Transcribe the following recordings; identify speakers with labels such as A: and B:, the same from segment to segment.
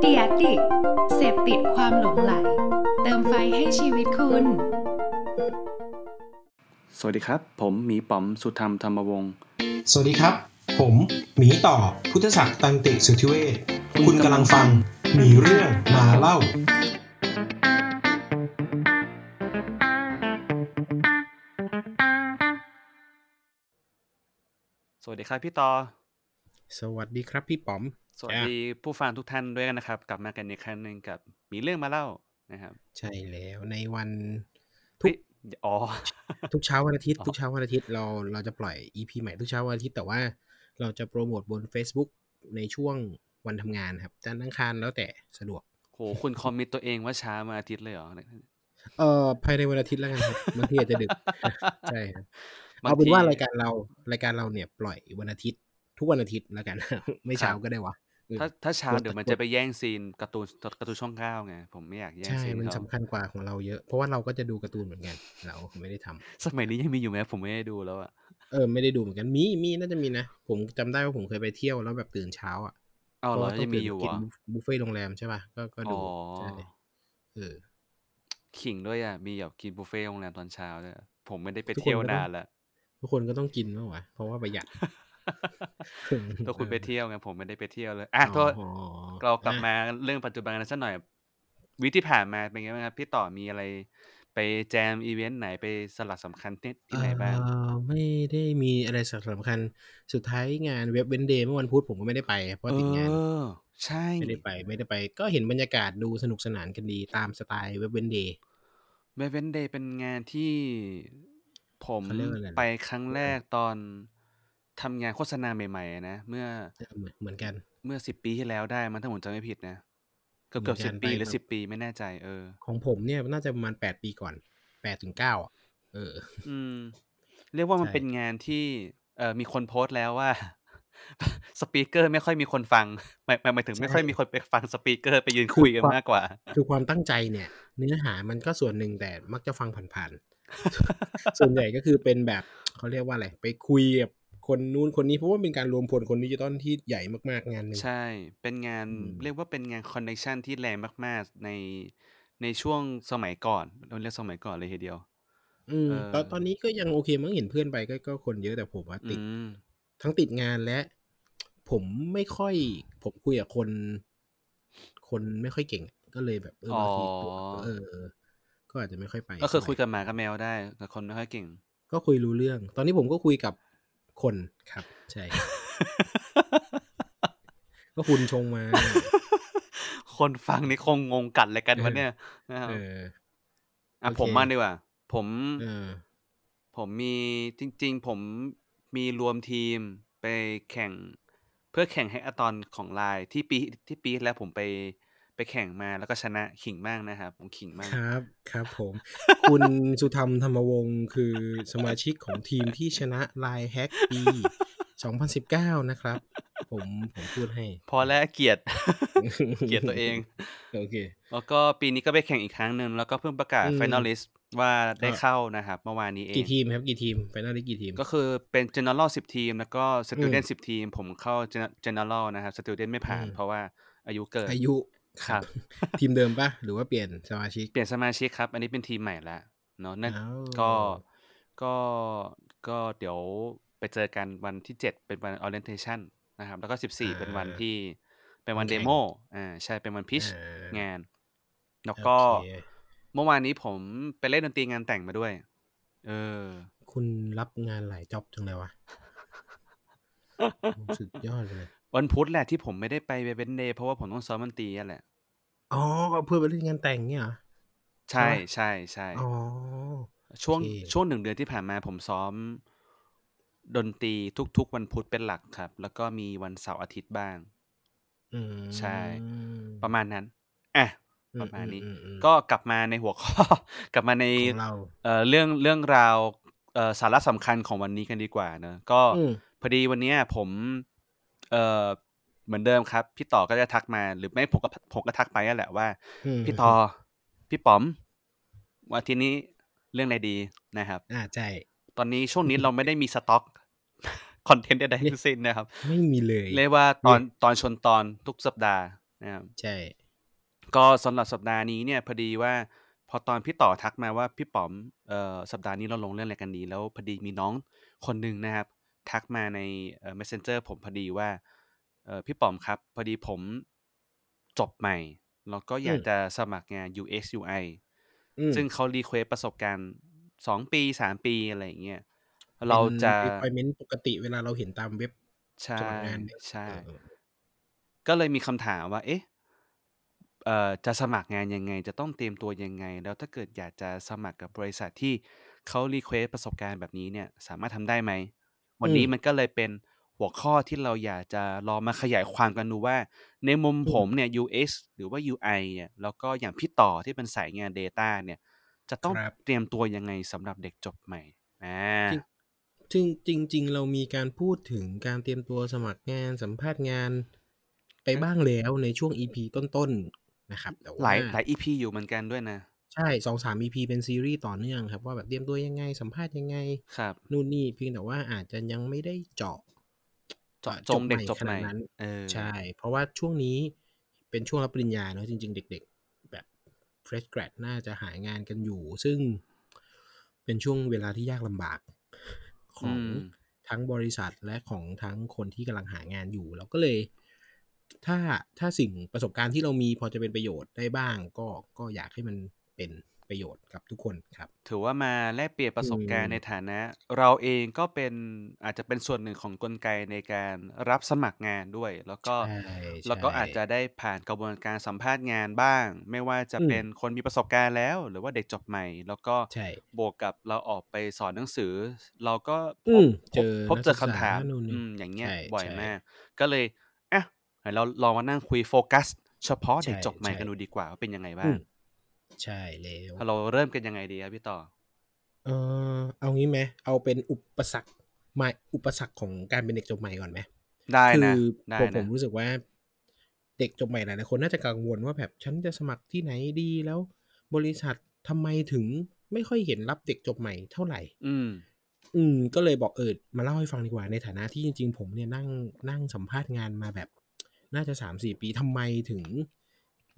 A: เดียดิเสพติดความหลงไหล เติมไฟให้ชีวิตคุณ
B: สวัสดีครับ ผมหมีป๋อมสุธรรมธรรมวงศ์
C: สวัสดีครับ ผมหมีต่อพุทธศักดิ์ตันติสุทธิเวชคุณกำลังฟังหมีเรื่องมาเล่า
B: สวัสดีครับพี่ต่อ
D: สวัสดีครับพี่ป๋อม
B: สวัสดีผู้ฟังทุกท่านด้วยนะครับ กลับมากันอีกครั้งหนึ่งกับหมีเรื่องมาเล่านะครับ
D: ใช่แล้วในวันทุ
B: เฮ้
D: ก
B: ยอ๋อ
D: ทุกเช้าวันอาทิตย์
B: อ๋อ
D: ทุกเช้าวันอาทิตย์เราเราจะปล่อย EP ใหม่ทุกเช้าวันอาทิตย์แต่ว่าเราจะโปรโมทบน Facebook ในช่วงวันทำงานครับจันทร์อังคารแล้วแต่สะดวก
B: โหคุณคอมมิตตัวเองว่าช้ามาอาทิตย์เลยเหรอ
D: เอ่อภายในวันอาทิตย์แล้วกันครับบางทีอาจจะดึกใช่ครับ
B: บาง
D: เอาเป็น
B: ที
D: ว่ารายการเรารายการเราเนี่ยปล่อยวันอาทิตย์ ทุกวันอาทิตย์แล้วกัน ไม่เช้า
B: ครับ
D: ก็ได้วะเออ
B: ถ้าถ้าเช้าก
D: ด
B: เดี๋ยวมัน
D: กด
B: จะไปแย่งซีนการ์ตูนการ์ตูนช่องเก้าไง ผมไม่อยากแย่ง
D: ใช่
B: ซีน
D: มัน
B: เขา
D: สำคัญกว่าของเราเยอะ เพราะว่าเราก็จะดูการ์ตูนเหมือนกัน เราไม่ได้ทำ
B: สมัยนี้ยังมีอยู่ไหมผมไม่ได้ดูแล้วอะ
D: เออไม่ได้ดูเหมือนกันมีมีน่าจะมีนะ ผมจำได้ว่าผมเคยไปเที่ยวแล้วแบบตื่นเช้าอะ
B: เอาเหรอ
D: พะว่ต้
B: ยังมีอยู่เหร
D: กิน
B: อ
D: บุฟเฟ่ต์โรงแรมใช่ป่ะก็ก็ดู
B: อ๋อ
D: ใช่เออ
B: ขิงด้วยอะมีแบบกินบุฟเฟ่ต์โรงแรมตอนเช้าด้วยอะผมไม่ได้ไป
D: ทุกคน
B: เที่ยว
D: ก็ต้อง
B: นานแล้ว
D: ทุกคนก็ต้องกินมั้งวะเพราะว่าประหยัด
B: ตัวคุณไปเที่ยวไงผมไม่ได้ไปเที่ยวเลยอะโทษ
D: อ๋อ
B: เรากลับ
D: อะ
B: มาเรื่องปัจจุบันกันสักหน่อย วิที่ผ่านมาเป็นไงบ้างครับพี่ต่อมีอะไร ไปแจมอีเวนต์ไหนไปสลักสำคัญที่ที่ไหนบ้าง
D: เอ่อไม่ได้มีอะไรสำคัญสุดท้ายงานเว็บเวนเดย์เมื่อวันพุธผมก็ไม่ได้ไป เพราะ
B: เอ
D: ติดงาน
B: อใช่
D: ไม่ได้ไป ไม่ได้ไป ก็เห็นบรรยากาศดูสนุกสนานกันดีตามสไตล์ Web Wednesday Web Wednesday เป็
B: นงานที่ผม
D: เขาเรียกว่าอะไรนะ
B: ไปครั้งแรกตอน ทำงานโฆษณาใหม่ๆอะนะเมื่อ
D: เหมือนเหมือนกัน
B: เมื่อสิบปีที่แล้วได้มันถ้าผมจำไม่ผิดนะเกือบ
D: เหมื
B: เกื
D: อ
B: อบ
D: นกั
B: สิบ
D: น
B: ปี
D: ไป
B: หรือ
D: แบบ
B: สิบปีไม่แน่ใจเออ
D: ของผมเนี่ยน่าจะประมาณแปดปีก่อนแปดถึงเก้าอะเออ
B: อืม เรียกว่ามัน
D: ใช่
B: เป็นงานที่เอ่อมีคนโพสต์แล้วว่า speaker ไม่ค่อยมีคนฟังหมายหมายหมายถึงไม่ค่อยมีคนไปฟัง speaker ไปยืนคุยกันมากกว่า
D: คือความตั้งใจเนี่ย เนื้อหามันก็ส่วนหนึ่งแต่มักจะฟังผ่านๆส่วนใหญ่ก็คือเป็นแบบเขาเรียกว่าอะไรไปคุยกับ คนนู้นคนนี้เพราะว่าเป็นการรวมพลคนดิจิตอลที่ใหญ่มากๆงานหนึ่ง
B: ใช่ เป็นงาน
D: อืม
B: เรียกว่าเป็นงานคอนเน t ชันที่แรงมาก ๆ ในในช่วงสมัยก่อนเราเรียกสมัยก่อนเลยทีเดียว
D: อืม
B: เออ
D: ตอนตอนนี้ก็ยังโอเคมั้งเห็นเพื่อนไปก็ก็คนเยอะแต่ผมว่า
B: อื
D: ติด
B: ม
D: ทั้งติดงานและ ผมไม่ค่อย ผมคุยกับคน คนไม่ค่อยเก่ง ก็เลยแบบเออ
B: อ๋อ
D: บางทีตัวเออ ก็อาจจะไม่ค่อยไป
B: ก็คือ
D: เท่าไหร่
B: คุยกับหมากับแมวได้แต่คนไม่ค่อยเก่ง
D: ก็คุยรู้เรื่อง ตอนนี้ผมก็คุยกับ คนครับใช่ก็คุณชงมา
B: คนฟังนี่คงงงกัดอะไรกันวะเนี่ยนะครับ
D: เออ
B: อะ
D: โอเค
B: ผมมาดีกว่า ผม
D: เออ
B: ผมมีจริง ๆ ผมมีรวมทีมไปแข่ง เพื่อแข่งแฮก a ตอนของไลน์ที่ปีที่ปีที่แล้วผมไป ไปแข่งมาแล้วก็ชนะขิงมากนะครับผมขิงมาก
D: ครับ ครับผม คุณสุธรรมธรรมวงศ์คือสมาชิกของทีมที่ชนะ LINE HACK ปี2019 นะครับ ผมผมพูดให้
B: พอแล้วเกลียดเกลียดตัวเอง
D: โอเค
B: แล้วก็ปีนี้ก็ไปแข่งอีกครั้งหนึ่งแล้วก็เพิ่งประกาศ
D: อืม
B: finalist ว่าได้
D: ก็
B: เข้านะครับเมื่อวานนี้เอง
D: กี่ทีมครับกี่ทีมไปน่าได้กี่ทีม
B: ก็คือเป็น general 10 ทีม แล้วก็ student 10 ทีม ผมเข้า gen- general นะครับ student ไม่ผ่าน
D: อืม
B: เพราะว่าอายุเกิน
D: อายุ
B: ครับ
D: ทีมเดิมปะหรือว่าเปลี่ยนสมาชิก
B: เปลี่ยนสมาชิกครับ อันนี้เป็นทีมใหม่แล้วเนาะนั่น
D: อ้าว
B: ก็ก็ก็เดี๋ยวไปเจอกันวันที่ 7 เป็นวัน orientation นะครับ แล้วก็ 14 เป็นวันที่เป็นวัน
D: วัน
B: เด
D: แข่ง
B: โมอ่าใช่เป็นวันพิช
D: อ่างา
B: น แล้วก็
D: โอเค
B: เมื่อวานนี้ผมไปเล่นดนตรีงานแต่งมาด้วย เออ
D: คุณรับงานหลายจ็อบจังเลยวะโอ้สุดยอดเลย
B: วันพุธแหละที่ผมไม่ได้ไปเวนเดย์เพราะว่าผมต้องซ้อมดนตรีนั่นแหละ
D: อ๋อเพื่อไปเล่นงานแต่งเนี่ยเหรอ
B: ใช่
D: ใช่ปะ
B: ใช่ใช่
D: อ๋อ
B: ช่วง
D: โอเค
B: ช่วงหนึ่งเดือนที่ผ่านมาผมซ้อม ดนตรีทุก ๆ วันพุธเป็นหลักครับ แล้วก็มีวันเสาร์อาทิตย์บ้าง
D: อืม
B: ใช่ ประมาณนั้นอะ
D: อื
B: ประมาณนี้
D: อือืม
B: ก็กลับมาในหัวข้อ กลับมาใน
D: ของเรา
B: เอ่อเรื่องเรื่องราวเอ่อสาระสำคัญของวันนี้กันดีกว่าเนอะก็
D: อืม
B: พอดีวันเนี้ยผม เอ่อเหมือนเดิมครับ พี่ต่อก็จะทักมาหรือไม่ผมก็ผมก็ทักไปนั่นแหละว่า
D: อืม
B: พี่ต่อพี่ป๋อมวันอาทีนี้เรื่องอะไรดีนะครับ
D: อ่าใช่
B: ตอนนี้ช่วงนี้เราไม่ได้มีสต็อกคอนเทนต์ใดๆทั้งสิ้นนะครับ
D: ไม่มีเลย
B: เรียกว่าตอน
D: เนี่ย
B: ตอนชนตอนทุกสัปดาห์นะครับ
D: ใช่
B: ก็สำหรับสัปดาห์นี้เนี่ยพอดีว่าพอตอนพี่ต่อทักมาว่าพี่ป๋อมเอ่อสัปดาห์นี้เราลงเรื่องอะไรกันดี แล้วพอดีมีน้องคนหนึ่งนะครับ ทักมาในเอ่อ messenger ผมพอดีว่าเอ่อพี่ป๋อมครับ พอดีผมจบใหม่ แล้วก็อยาก
D: อืม
B: จะสมัครงาน UX UI
D: อืม
B: ซึ่งเขา request ประสบการณ์สองปีสามปีอะไรอย่างเงี้ยเราจะ
D: เป็น requirement ปกติเวลาเราเห็นตามเว็บ
B: ใช่
D: สมัครงานเนี่ย
B: ใช่
D: เออ
B: ก็เลยมีคำถามว่า เอ๊ะเอ่อจะสมัครงานยังไง จะต้องเตรียมตัวยังไง แล้วถ้าเกิดอยากจะสมัครกับบริษัทที่เขา request ประสบการณ์แบบนี้เนี่ย สามารถทำได้ไหม วันนี้
D: อืม
B: มันก็เลยเป็นหัวข้อที่เราอยากจะลองมาขยายความกันดูว่า ในมุม
D: อืม
B: ผมเนี่ย UX หรือว่า UI เนี่ยแล้วก็อย่างพี่ต่อที่เป็นสายงาน Data เนี่ย จะต้อง
D: ครับ
B: เตรียมตัวยังไงสำหรับเด็กจบใหม่อา
D: จริงจริงจริงๆเรามีการพูดถึงการเตรียมตัวสมัครงานสัมภาษณ์งาน ไปบ้างแล้วในช่วง EP ต้นๆนะครับแต่
B: ห
D: ว่า
B: ลายหลาย EP อยู่เหมือนกันด้วยนะ
D: ใช่สองสาม EP เป็นซีรีส์ต่อเนื่องครับ ว่าแบบเตรียมตัวยังไง สัมภาษณ์ยังไง
B: ครับ
D: นู่นนี่เพียงแต่ว่าอาจจะยังไม่ได้เจาะ
B: เจาะจงเด็กจบ
D: ข
B: ให
D: นา
B: ม่
D: ดนั้น
B: เออ
D: ใช่ เพราะว่าช่วงนี้เป็นช่วงรับปริญญาเนอะจริง ๆ เด็ก ๆ แบบ fresh grad น่าจะหางานกันอยู่ ซึ่งเป็นช่วงเวลาที่ยากลำบากของ
B: อืม
D: ทั้งบริษัทและของทั้งคนที่กำลังหางานอยู่เราก็เลย ถ้าถ้าสิ่งประสบการณ์ที่เรามีพอจะเป็นประโยชน์ได้บ้าง ก็ก็อยากให้มัน เป็นประโยชน์กับทุกคนครับ
B: ถือว่ามาแลกเปลี่ยนประสบการณ์
D: อืม
B: ในฐานะ เราเองก็เป็นอาจจะเป็นส่วนหนึ่งของกลไกในการรับสมัครงานด้วย แล้วก็
D: ใช่
B: แล้วก็
D: ใช่
B: อาจจะได้ผ่านกระบวนการสัมภาษณ์งานบ้าง ไม่ว่าจะ
D: อืม
B: เป็นคนมีประสบการณ์แล้ว หรือว่าเด็กจบใหม่ แล้วก็
D: ใช่
B: บวกกับเราออกไปสอนหนังสือ เราก็พ
D: อื
B: บ
D: ม
B: พ
D: เจ
B: บ
D: อ
B: พบ
D: นัก
B: เจ
D: ศึ
B: อกคำ
D: ษา
B: ถาม
D: นู่นนี่
B: อืมอย่างเงี้ย
D: ใช่
B: บ่อย
D: ใช่
B: มาก ก็เลยอะไหนเราลองมานั่งคุยโฟกัส เฉพาะเด็ก
D: ใช่
B: จบใหม่
D: ใช่
B: กันดูดีกว่าว่าเป็นยังไง
D: อื
B: บ้าง
D: ม ใช่แล้ว
B: เราเริ่มกันยังไงดีครับพี่ต่อ
D: เออเอางี้ไหมเอาเป็นอุปสรรคใหม่อุปสรรคของการเป็นเด็กจบใหม่ก่อนไหม
B: ได้
D: คื
B: นะ
D: อ
B: ได้
D: ผมผ
B: นะ
D: มรู้สึกว่า เด็กจบใหม่หลายๆคนน่าจะกังวลว่าแบบฉันจะสมัครที่ไหนดีแล้ว บริษัททำไมถึงไม่ค่อยเห็นรับเด็กจบใหม่เท่าไหร่
B: อืม
D: อืม ก็เลยบอกเออมาเล่าให้ฟังดีกว่าในฐานะที่จริง ๆ ผมเนี่ยนั่งนั่งสัมภาษณ์งานมาแบบ น่าจะสามสี่ปีทำไมถึง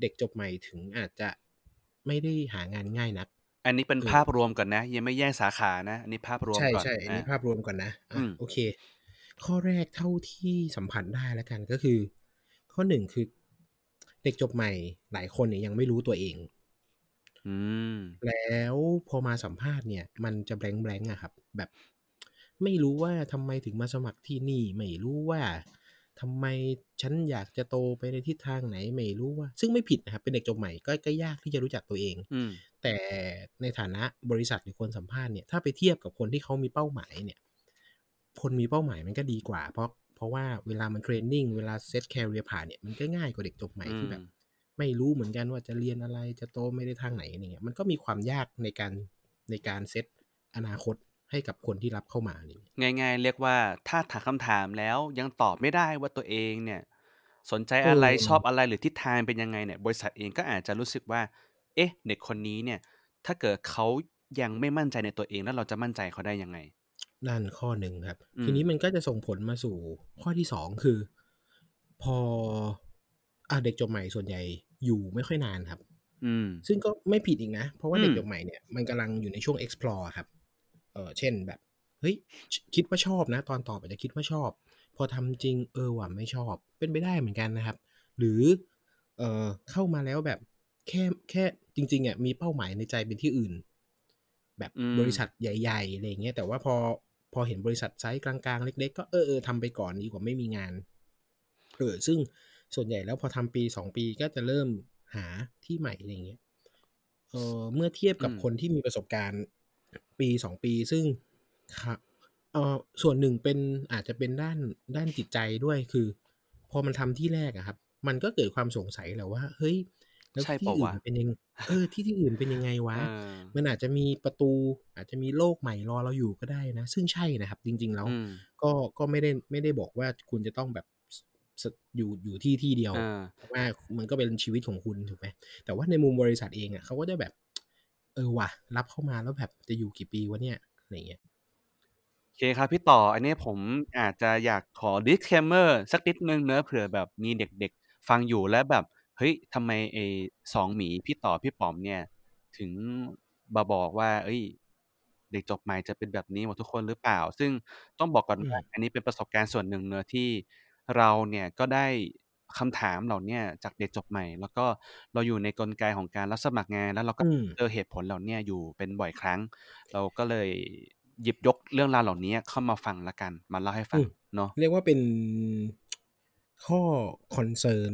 D: เด็กจบใหม่ถึงอาจจะ ไม่ได้หางานง่ายนัก
B: อันนี้เป็น
D: เออ
B: ภาพรวมก่อนนะ ยังไม่แยกสาขานะอันนี้ภาพรวม
D: ใช่
B: ก่อน
D: ใช่อันนี้
B: อะ
D: ภาพรวมก่อนนะ
B: อื
D: อะ
B: ม
D: โอเค ข้อแรกเท่าที่สัมผัสได้แล้วกันก็คือ ข้อหนึ่งคือเด็กจบใหม่หลายคนเนี่ยยังไม่รู้ตัวเอง
B: อืม
D: แล้วพอมาสัมภาษณ์เนี่ย มันจะแบงแบงอะครับ แบบ ไม่รู้ว่าทำไมถึงมาสมัครที่นี่ ไม่รู้ว่า ทำไมฉันอยากจะโตไปในทิศทางไหนไม่รู้ว่า ซึ่งไม่ผิดนะครับ เป็นเด็กจบใหม่ก็ก็ยากที่จะรู้จักตัวเอง
B: อืม
D: แต่ในฐานะบริษัทหรือคนสัมภาษณ์เนี่ยถ้าไปเทียบกับคนที่เขามีเป้าหมายเนี่ย คนมีเป้าหมายมันก็ดีกว่า เพราะเพราะว่าเวลามันเทรนนิ่งเวลาเซตแคริเอร์ผ่านเนี่ยมันก็ง่ายกว่าเด็กจบใหม่
B: อื
D: ที่
B: ม
D: แบบ ไม่รู้เหมือนกันว่าจะเรียนอะไรจะโตไม่ได้ทางไหนอะไรเงี้ยมันก็มีความยากในการในการเซตอนาคต ให้กับคนที่รับเข้ามานี่
B: ง่าย ๆ เรียกว่าถ้าถามคำถามแล้วยังตอบไม่ได้ว่าตัวเองเนี่ย สนใจ
D: เอออ
B: อะไรชอบอะไรหรือทิศทางเป็นยังไงเนี่ย บริษัทเองก็อาจจะรู้สึกว่า เอ๊ะ เด็กคนนี้เนี่ย ถ้าเกิดเขายังไม่มั่นใจในตัวเองแล้วเราจะมั่นใจเขาได้ยังไง
D: นั่นข้อหนึ่งครับ
B: อืม
D: ทีนี้มันก็จะส่งผลมาสู่ข้อที่สองคือ พออะเด็กจบใหม่ส่วนใหญ่อยู่ไม่ค่อยนานครับ
B: อืม
D: ซึ่งก็ไม่ผิดอีกนะ เพราะว่า
B: อืม
D: เด็กจบใหม่เนี่ยมันกำลังอยู่ในช่วง explore ครับ เออเช่นแบบเฮ้ยคิดว่าชอบนะ ตอนตอบอาจจะคิดว่าชอบ พอทำจริงเออว่ะไม่ชอบเป็นไปได้เหมือนกันนะครับ หรือเออเข้ามาแล้วแบบแค่แค่จริงๆอะมีเป้าหมายในใจเป็นที่อื่น แบบ
B: อืม
D: บริษัทใหญ่ๆอะไรอย่างเงี้ยแต่ว่าพอพอเห็นบริษัทไซส์กลางๆ เล็ก ๆ ก็เออเออทำไปก่อนดีกว่าไม่มีงานเออซึ่งส่วนใหญ่แล้วพอทำปีสองปีก็จะเริ่มหาที่ใหม่อะไรอย่างเงี้ยเออเมื่อเทียบกับ
B: อืม
D: คนที่มีประสบการณ์ ปีสองปี ซึ่งค่ะเออส่วนหนึ่งเป็นอาจจะเป็นด้านด้านจิตใจด้วยคือ พอมันทำที่แรกอะครับ มันก็เกิดความสงสัยแหละว่า เฮ้ย แล้ว
B: ใช่
D: ที่
B: เปล่า
D: อื่
B: วะ
D: นเป็นยังเออที่ที่อื่นเป็นยังไงวะ
B: เออ
D: มันอาจจะมีประตู อาจจะมีโลกใหม่รอเราอยู่ก็ได้นะ ซึ่งใช่นะครับ จริง ๆ แล้ว
B: อืม
D: ก็ก็ไม่ได้ไม่ได้บอกว่าคุณจะต้องแบบสอยู่อยู่ที่ที่เดียว
B: อ่า
D: เพราะว่ามันก็เป็นชีวิตของคุณถูกไหมแต่ว่าในมุมบริษัทเองอะเขาก็จะแบบ เออว่ะ รับเข้ามาแล้วแบบจะอยู่กี่ปีวะเนี่ยอะไรเงี้ยโอ
B: เคครับพี่ต่อ อันนี้ผมอาจจะอยากขอ disclaimer สักนิดนึงเนอะเผื่อแบบมีเด็กๆ ฟังอยู่แล้วแบบ เฮ้ยทำไมไอ้สองหมีพี่ต่อพี่ป๋อมเนี่ย ถึงมาบอกว่า เอ้ย เด็กจบใหม่จะเป็นแบบนี้หมดทุกคนหรือเปล่า ซึ่งต้องบอกก่อนว่าอันนี้เป็นประสบการณ์ส่วนหนึ่งเนอะที่เราเนี่ยก็ได้ คำถามเหล่าเนี้ยจากเด็กจบใหม่ แล้วก็เราอยู่ในกลไกของการรับสมัครงาน แล้วเราก็
D: อืม
B: เจอเหตุผลเหล่าเนี้ยอยู่เป็นบ่อยครั้ง เราก็เลยหยิบยกเรื่องราวเหล่านี้เข้ามาฟังละกัน มาเล่าให้ฟั
D: อื
B: ง
D: ม
B: เนาะ
D: เรียกว่าเป็นข้อ concern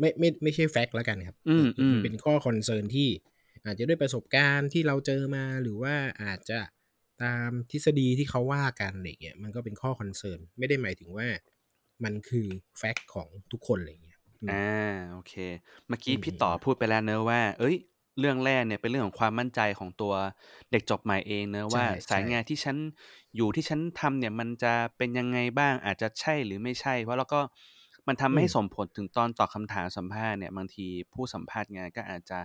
D: ไม่ไม่ไม่ใช่ fact แล้วกันครับ
B: อืม
D: เออ
B: อื
D: มั
B: ม
D: นเป็นข้อ concern ที่อาจจะด้วยประสบการณ์ที่เราเจอมาหรือว่าอาจจะตามทฤษฎีที่เขาว่ากันอะไรเงี้ยมันก็เป็นข้อ concern ไม่ได้หมายถึงว่า มันคือ fact ของทุกคนอะไรเงี้ยอืม
B: อ่าโอเค เมื่อกี้
D: อืม
B: พี่
D: อืม
B: ต่อ
D: อืม
B: พูดไปแล้วเนอะว่า เอ้ย เรื่องแรกเนี่ยเป็นเรื่องของความมั่นใจของตัวเด็กจบใหม่เองเนอะว่า
D: ใช่
B: สาย
D: ใช่
B: งานที่ฉันอยู่ที่ฉันทำเนี่ยมันจะเป็นยังไงบ้างอาจจะใช่หรือไม่ใช่ เพราะแล้วก็มันทำ
D: อื
B: ให้
D: ม
B: ส่งผลถึงตอนตอบคำถามสัมภาษณ์เนี่ยบางทีผู้สัมภาษณ์งานก็อาจจะ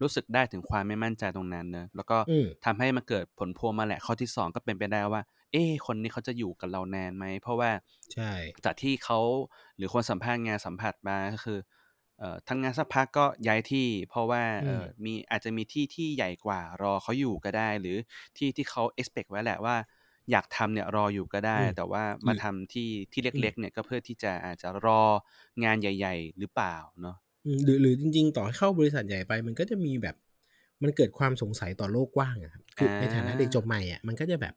B: รู้สึกได้ถึงความไม่มั่นใจตรงนั้นเนอะแล้วก็
D: อืม
B: ทำให้มันเกิดผลพวงมาแหละข้อที่สองก็เป็นไปได้ว่า เอ๊ะคนนี้เขาจะอยู่กับเรานานไหม เพราะว่า
D: ใช่
B: จากที่เขาหรือคนสัมภาษณ์งานสัมผัสมาก็คือเอ่อทำงานสักพักก็ย้ายที่ เพราะว่า
D: อื
B: เอ่
D: ม
B: อมีอาจจะมีที่ที่ใหญ่กว่ารอเขาอยู่ก็ได้ หรือที่ที่เขา expect ไว้แหละว่า อยากทำเนี่ยรออยู่ก็ได้
D: อืม
B: แต่ว่า
D: ห
B: มา
D: รือ
B: ทำที่ที่
D: อื
B: เล็
D: ม
B: กๆ เนี่ยก็เพื่อที่จะอาจจะรองานใหญ่ ๆ หรือเปล่าเนาะ
D: อืมหรือหรือจริง ๆ ต่อให้เข้าบริษัทใหญ่ไปมันก็จะมีแบบ มันเกิดความสงสัยต่อโลกกว้างอะครับคือ
B: อ่า
D: ในฐานะเด็กจบใหม่อะมันก็จะแบบ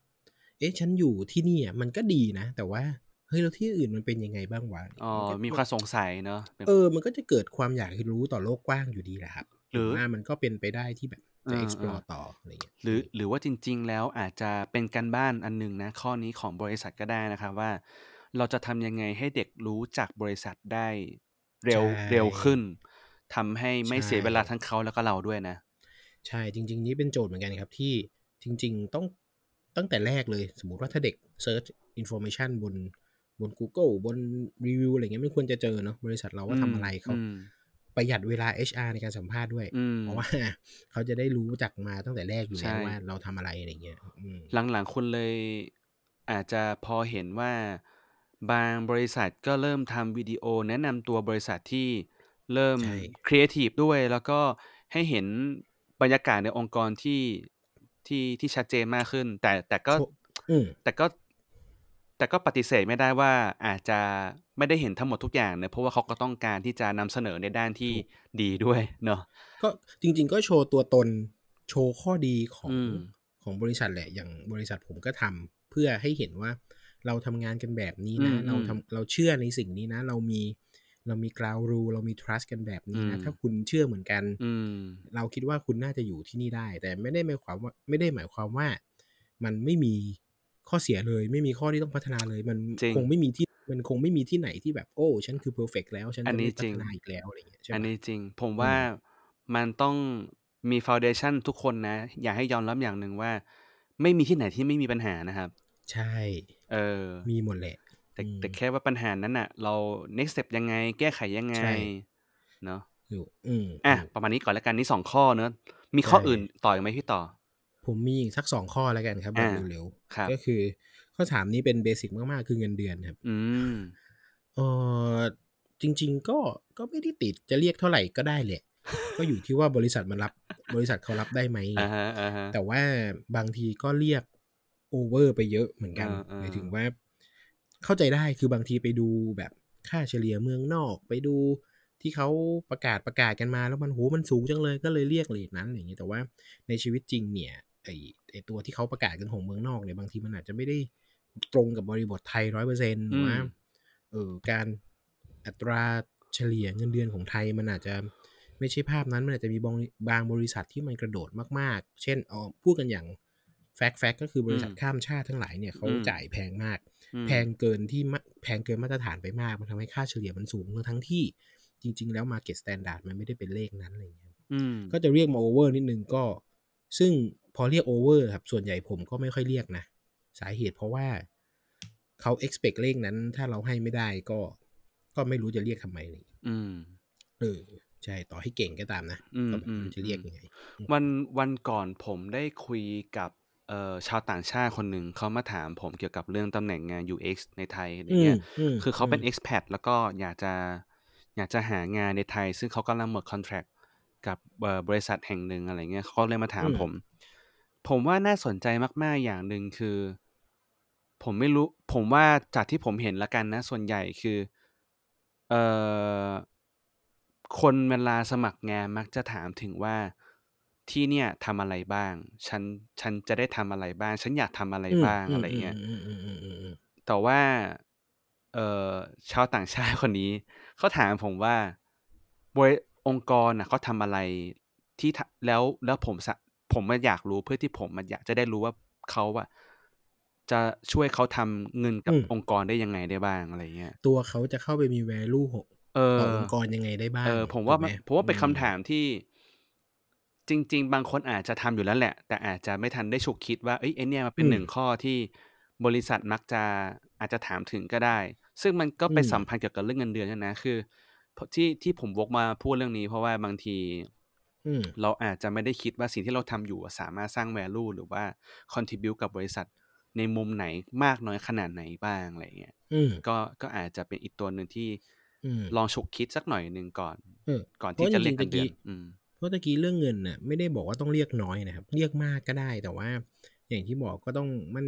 D: เอ๊ะฉันอยู่ที่นี่อะมันก็ดีนะ แต่ว่าเฮ้ยแล้วที่อื่นมันเป็นยังไงบ้างวะ
B: อ๋อ
D: มันก็
B: มี
D: มั
B: ความสงสัยเนาะเป็น
D: เออ มันก็จะเกิดความอยากรู้ต่อโลกกว้างอยู่ดีแหละครับ
B: หรือ
D: ผมว่ามันก็เป็นไปได้ที่แบบ
B: เอ
D: จะ
B: อเออ
D: explore ต่ออะไรเงี้ย
B: หรือหรือว่าจริง ๆ แล้วอาจจะเป็นการบ้านอันหนึ่งนะ ข้อนี้ของบริษัทก็ได้นะครับว่า เราจะทำยังไงให้เด็กรู้จักบริษัทได้เร็ว
D: ใช่
B: เร็วขึ้นทำให้ไม่
D: ใช่
B: เสียเวลาทั้งเขาแล้วก็เราด้วยนะ
D: ใช่จริง ๆ นี่เป็นโจทย์เหมือนกันครับที่จริง ๆ ต้อง ตั้งแต่แรกเลย สมมุติว่าถ้าเด็ก search information บนบน Google บนรีวิวอะไรเงี้ยมันควรจะเจอเนาะบริษัทเราว่า
B: อืม
D: ทำอะไรเขา
B: อืม
D: ประหยัดเวลา HR ในการสัมภาษณ์ด้วย
B: อืม
D: เพราะว่าเขาจะได้รู้จักมาตั้งแต่แรกอยู่แล้ว
B: ใช่
D: ว่าเราทำอะไรอะไรเงี้ยอืม
B: หลังๆคุณเลยอาจจะพอเห็นว่าบางบริษัทก็เริ่มทำวิดีโอแนะนำตัวบริษัทที่เริ่ม
D: ใช่
B: ครีเอทีฟด้วย แล้วก็ให้เห็นบรรยากาศในองค์กรที่ ที่ที่ชัดเจนมากขึ้น แต่แต่ก็
D: โชอืม
B: แต่ก็ แต่ก็ปฏิเสธไม่ได้ว่าอาจจะไม่ได้เห็นทั้งหมดทุกอย่างเนอะเพราะว่าเขาก็ต้องการที่จะนำเสนอในด้านที่
D: ถูก
B: ดีด้วยเนอะ
D: ก็จริง ๆ ก็โชว์ตัวตนโชว์ข้อดีของ
B: อืม
D: ของบริษัทแหละ อย่างบริษัทผมก็ทำเพื่อให้เห็นว่าเราทำงานกันแบบนี้นะ
B: อืม
D: เรา
B: อืม
D: ทำเราเชื่อในสิ่งนี้นะ เรามี เรามี ground rule เรามี trust กันแบบนี้นะ
B: อืม
D: ถ้าคุณเชื่อเหมือนกัน
B: อืม
D: เราคิดว่าคุณน่าจะอยู่ที่นี่ได้ แต่ไม่ได้หมายความว่าไม่ได้หมายความว่า มันไม่มีข้อเสียเลย ไม่มีข้อที่ต้องพัฒนาเลย มัน
B: จริง
D: คงไม่มีที่มันคงไม่มีที่ไหนที่แบบโอ้ฉันคือ perfect แล้ว ฉัน
B: อัน
D: จะ
B: นี้
D: ไม่พั
B: จริง
D: ฒนาอีกแล้วอะไรอย่างเงี้ยใช่
B: อัน
D: ปะ
B: นี้จริง ผม
D: อื
B: ว่ามมันต้องมีฟ u n เดชันทุกคนนะ อยากให้ยอมรับอย่างหนึ่งว่า ไม่มีที่ไหนที่ไม่มีปัญหานะครับ
D: ใช่
B: เออ
D: มีหมดแหละ
B: แต่
D: อืม
B: แต่แค่ว่าปัญหานั้นน่ะ เรา next step ยังไง แก้ไขยังไง
D: ใช่
B: เนาะ
D: อยู่อืม
B: อะ
D: ถูก
B: ประมาณนี้ก่อนแล้วกันนี่สองข้อเนอะมีข้อ
D: ใช่
B: อื่นต่ออีกไหมพี่ต่อ
D: ผมมีอีกสักสองข้อแล้วกันครับแบ
B: อ่า
D: บเร็ว
B: ครับ
D: ๆก็คือ ข้อถามนี้เป็นเบสิกมากๆ คือเงินเดือนครับ
B: อืม
D: เออจริง ๆ ก็ก็ไม่ได้ติดจะเรียกเท่าไหร่ก็ได้แหละ ก็อยู่ที่ว่าบริษัทมันรับบริษัทเขารับได้ไหมไง
B: อ่าฮะอ่าฮะ
D: แต่ว่าบางทีก็เรียกโอเวอร์ไปเยอะเหมือนกัน
B: อ่าอ่า
D: หมายถึงว่า เข้าใจได้คือบางทีไปดูแบบค่าเฉลี่ยเมืองนอกไปดูที่เขาประกาศประกาศกันมา แล้วมันโหมันสูงจังเลยก็เลยเรียกเลทนั้นอะไรอย่างนี้แต่ว่าในชีวิตจริงเนี่ยไอไอตัวที่เขาประกาศกันของเมืองนอกเนี่ยบางทีมันอาจจะไม่ได้ตรงกับบริบทไทยร้อยเปอร์เซ็นต์หรือว่า
B: อืม
D: เออการอัตราเฉลี่ยเงินเดือนของไทยมันอาจจะไม่ใช่ภาพนั้นมันอาจจะมีบางบางบริษัทที่มันกระโดดมากๆ เช่นเอาพูดกันอย่างแฟกแฟกก็คือบริษัท
B: อืม
D: ข้ามชาติทั้งหลายเนี่ยเขา
B: อืม
D: จ่ายแพงมาก
B: อืม
D: แพงเกินที่มาแพงเกินมาตรฐานไปมาก มันทำให้ค่าเฉลี่ยมันสูงทั้งที่จริง ๆ แล้ว Market Standard มันไม่ได้เป็นเลขนั้นอะไรอย่างเงี้ย
B: อืม
D: ก็จะเรียกมาโอเวอร์นิดนึงก็ ซึ่งพอเรียกโอเวอร์ครับ ส่วนใหญ่ผมก็ไม่ค่อยเรียกนะ สาเหตุเพราะว่าเขา expect เลขนั้น ถ้าเราให้ไม่ได้ก็ ก็ไม่รู้จะเรียกทำไมเลย
B: อืม
D: เออใช่ ต่อให้เก่งก็ตามนะ
B: อืม
D: ก็แบบ
B: อืม
D: ไม่รู้จะเรียกยังไง
B: วันวันก่อนผมได้คุยกับ เอ่อชาวต่างชาติคนหนึ่งเขามาถามผมเกี่ยวกับเรื่องตำแหน่งงาน UX ในไทยอะไร
D: อืม
B: เงี้ย
D: อืม
B: คือเขาเป็น
D: อืม
B: expat แล้วก็อยากจะอยากจะหางานในไทย ซึ่งเขากำลังหมด contract กับเอ่อบริษัทแห่งหนึ่งอะไรเงี้ยเขาเลยมาถาม
D: อืม
B: ผม ผมว่าน่าสนใจมากๆอย่างหนึ่งคือ ผมไม่รู้ ผมว่าจากที่ผมเห็นละกันนะ ส่วนใหญ่คือ เอ่อ คนเวลาสมัครงานมักจะถามถึงว่า ที่เนี่ยทำอะไรบ้าง ฉันฉันจะได้ทำอะไรบ้าง ฉันอยากทำอะไร
D: อืม
B: บ้าง
D: อืม
B: อะไร
D: อืม
B: เงี้ย
D: อืมอืมอืมอืมอืม
B: แต่ว่า เอ่อชาวต่างชาติคนนี้ เขาถามผมว่าบริองค์กรน่ะเขาทำอะไรที่ทะแล้วแล้วผมสะผมอะอยากรู้เพื่อที่ผมอะอยากจะได้รู้ว่าเขาอะจะช่วยเขาทำเงินกั
D: อื
B: บ
D: ม
B: องค์กรได้ยังไงได้บ้างอะไรเงี้ย
D: ตัวเขาจะเข้าไปมี value หก
B: เอ
D: ต่อ
B: อ
D: องค์กรยังไงได้บ้า
B: เองอผม
D: ถู
B: ว่าก
D: ไห
B: มั
D: ม
B: นผมว่า
D: อื
B: เป็น
D: ม
B: คำถามที่ จริง ๆ บางคนอาจจะทำอยู่แล้วแหละ แต่อาจจะไม่ทันได้ฉุกคิดว่าเฮ้ยไอ้เนี่ยมันเป็
D: อื
B: น
D: ม
B: หนึ่งข้อที่บริษัทมักจะอาจจะถามถึงก็ได้ ซึ่งมันก็
D: อื
B: ไป
D: ม
B: สัมพันธ์เกี่ยวกับเรื่องเงินเดือนด้วยนะ คือพที่ที่ผมวกมาพูดเรื่องนี้ เพราะว่าบางที
D: อืม
B: เราอาจจะไม่ได้คิดว่าสิ่งที่เราทำอยู่อะสามารถสร้าง value หรือว่า contribute กับบริษัทในมุมไหนมากน้อยขนาดไหนบ้างอะไรเงี้ย
D: อืม
B: ก็ก็อาจจะเป็นอีกตัวหนึ่งที่
D: อืม
B: ลองฉุกคิดสักหน่อยหนึ่งก่อน
D: เออ
B: ก่อน
D: เพ
B: ที่
D: ราะจ
B: จะเรี
D: ริ
B: ยก
D: งๆ
B: เงิ
D: ตะ
B: นเดือ
D: กี้
B: น อืม
D: เพ ราะตะกี้เรื่องเงินน่ะไม่ได้บอกว่าต้องเรียกน้อยนะครับ เรียกมากก็ได้แต่ว่า อย่างที่บอกก็ต้องมัน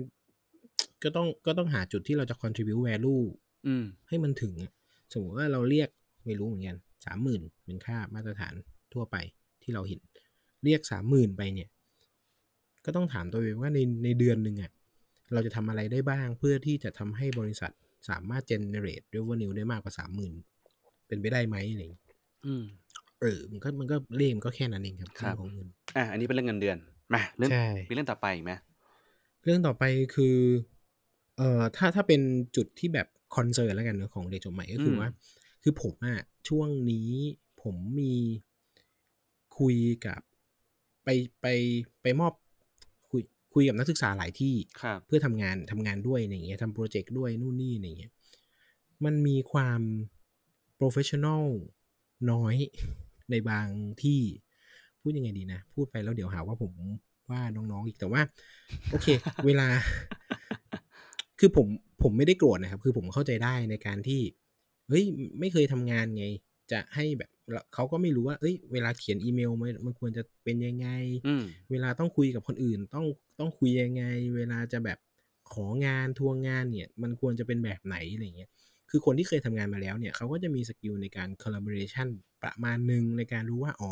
D: ก็ต้องก็ต้องหาจุดที่เราจะ contribute value
B: อืม
D: ให้มันถึงอะสมมติว่าเราเรียกไม่รู้เหมือนกันสามหมื่นเป็นค่ามาตรฐานทั่วไปที่เราเห็น เรียกสามหมื่นไปเนี่ย ก็ต้องถามตัวเองว่าในในเดือนหนึ่งอะเราจะทำอะไรได้บ้างเพื่อที่จะทำให้บริษัทสามารถ generate revenue ได้มากกว่าสามหมื่นเป็นไปได้ไหมอะไรอย่างเงี้ย
B: อืม
D: เออมันก็มันก็เลขมันก็แค่นั้นเองครับ
B: ครั
D: เรื่อบงของเงิน
B: อะอันนี้เป็นเรื่องเงินเดือนมาเรื่อง
D: ใช่
B: มีเรื่องต่อไปอีกไหม
D: เรื่องต่อไปคือ เอ่อถ้าถ้าเป็นจุดที่แบบคอนเซิร์นแล้วกันเนอะของเด็กจบใหม่ก็คือ
B: ม
D: ว่า คือผมอะช่วงนี้ผมมีคุยกับไปไปไปมอบคุยคุยกับนักศึกษาหลายที่
B: ครับ
D: เพื่อทำงานทำงานด้วยอะไรอย่างเงี้ยทำโปรเจกต์ด้วยนู่นนี่อะไรอย่างเงี้ยมันมีความ professional น้อย ในบางที่พูดยังไงดีนะ พูดไปแล้วเดี๋ยวหาว่าผมว่าน้องๆอีกแต่ว่า โอเค เวลา คือผมผมไม่ได้โกรธนะครับ คือผมเข้าใจได้ในการที่ เฮ้ย ไม่เคยทำงานไง จะให้แบบแล้วเขาก็ไม่รู้ว่า เอ้ย เวลาเขียนอีเมลมันมันควรจะเป็นยังไง
B: อืม
D: เวลาต้องคุยกับคนอื่น ต้องต้องคุยยังไง เวลาจะแบบของานทวงงานเนี่ย มันควรจะเป็นแบบไหนอะไรเงี้ย คือคนที่เคยทำงานมาแล้วเนี่ยเขาก็จะมีสกิลในการ collaboration ประมาณหนึ่งในการรู้ว่า อ๋อ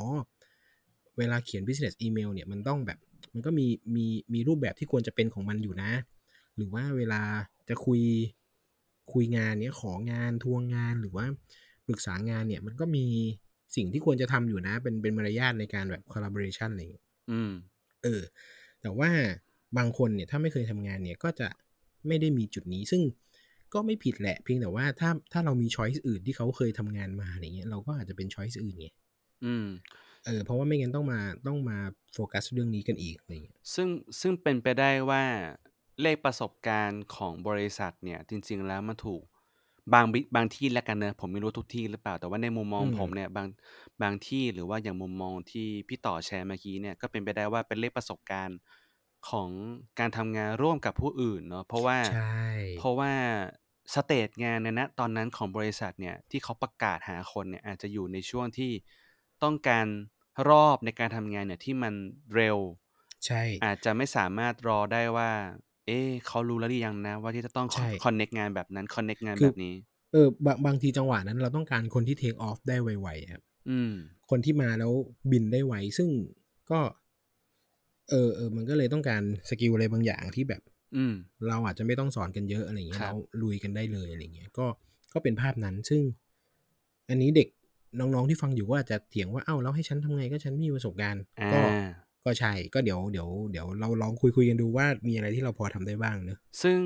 D: เวลาเขียน business email เนี่ยมันต้องแบบมันก็มีมีมีรูปแบบที่ควรจะเป็นของมันอยู่นะ หรือว่าเวลาจะคุยคุยงานเนี่ยของานทวงงานหรือว่าปรึกษางานเนี่ย มันก็มีสิ่งที่ควรจะทำอยู่นะ เป็นเป็นมารยาทในการแบบ collaboration อะไรอย่างเงี้ย
B: อืม
D: เออ แต่ว่าบางคนเนี่ยถ้าไม่เคยทำงานเนี่ยก็จะไม่ได้มีจุดนี้ ซึ่ง ก็ไม่ผิดแหละเพียงแต่ว่าถ้าถ้าเรามีช้อยส์อื่นที่เขาเคยทำงานมาอะไรเงี้ยเราก็อาจจะเป็นช้อยส์อื่นไง
B: อืม
D: เออเพราะว่าไม่งั้นต้องมาต้องมาโฟกัสเรื่องนี้กันอีกอะไรเงี้ย
B: ซึ่งซึ่งเป็นไปได้ว่าเลขประสบการณ์ของบริษัทเนี่ย จริง ๆ แล้วมันถูกบางบิบางที่แล้วกันเนอะผมไม่รู้ทุกที่หรือเปล่า แต่ว่าในมุมมอง
D: อืม
B: ผมเนี่ยบางบางที่หรือว่าอย่างมุมมองที่พี่ต่อแชร์เมื่อกี้เนี่ยก็เป็นไปได้ว่าเป็นเลขประสบการณ์ ของการทำงานร่วมกับผู้อื่นเนาะเพราะว่า
D: ใช่
B: เพราะว่าสเตจงานในณตอนนั้นของบริษัทเนี่ยที่เขาประกาศหาคนเนี่ยอาจจะอยู่ในช่วงที่ต้องการรอบในการทำงานเนี่ยที่มันเร็ว
D: ใช่
B: อาจจะไม่สามารถรอได้ว่า เอ๊ะเขารู้แล้วหรือยังนะ ว่าที่จะต้อง
D: ใช่
B: context งานแบบนั้น context งาน
D: คือ
B: แบบนี้
D: เออบางบางทีจังหวะนั้นเราต้องการคนที่ take off ได้ไวๆครับ
B: อืม
D: คนที่มาแล้วบินได้ไวซึ่งก็ เออเออมันก็เลยต้องการ skill อะไรบางอย่างที่แบบ
B: อืม
D: เราอาจจะไม่ต้องสอนกันเยอะอะไรอย่างเงี้ย
B: ครับ
D: เราลุยกันได้เลยอะไรเงี้ยก็ก็เป็นภาพนั้น ซึ่ง อันนี้เด็กน้องๆที่ฟังอยู่ก็อาจจะเถียงว่าเอ้าแล้วให้ฉันทำไงก็ฉันไม่มีประสบการณ์
B: อ่า
D: ก็ ก็ใช่ก็เดี๋ยวเดี๋ยวเดี๋ยวเราลองคุยคุยกันดูว่ามีอะไรที่เราพอทำได้บ้างเนอะ
B: ซึ่ง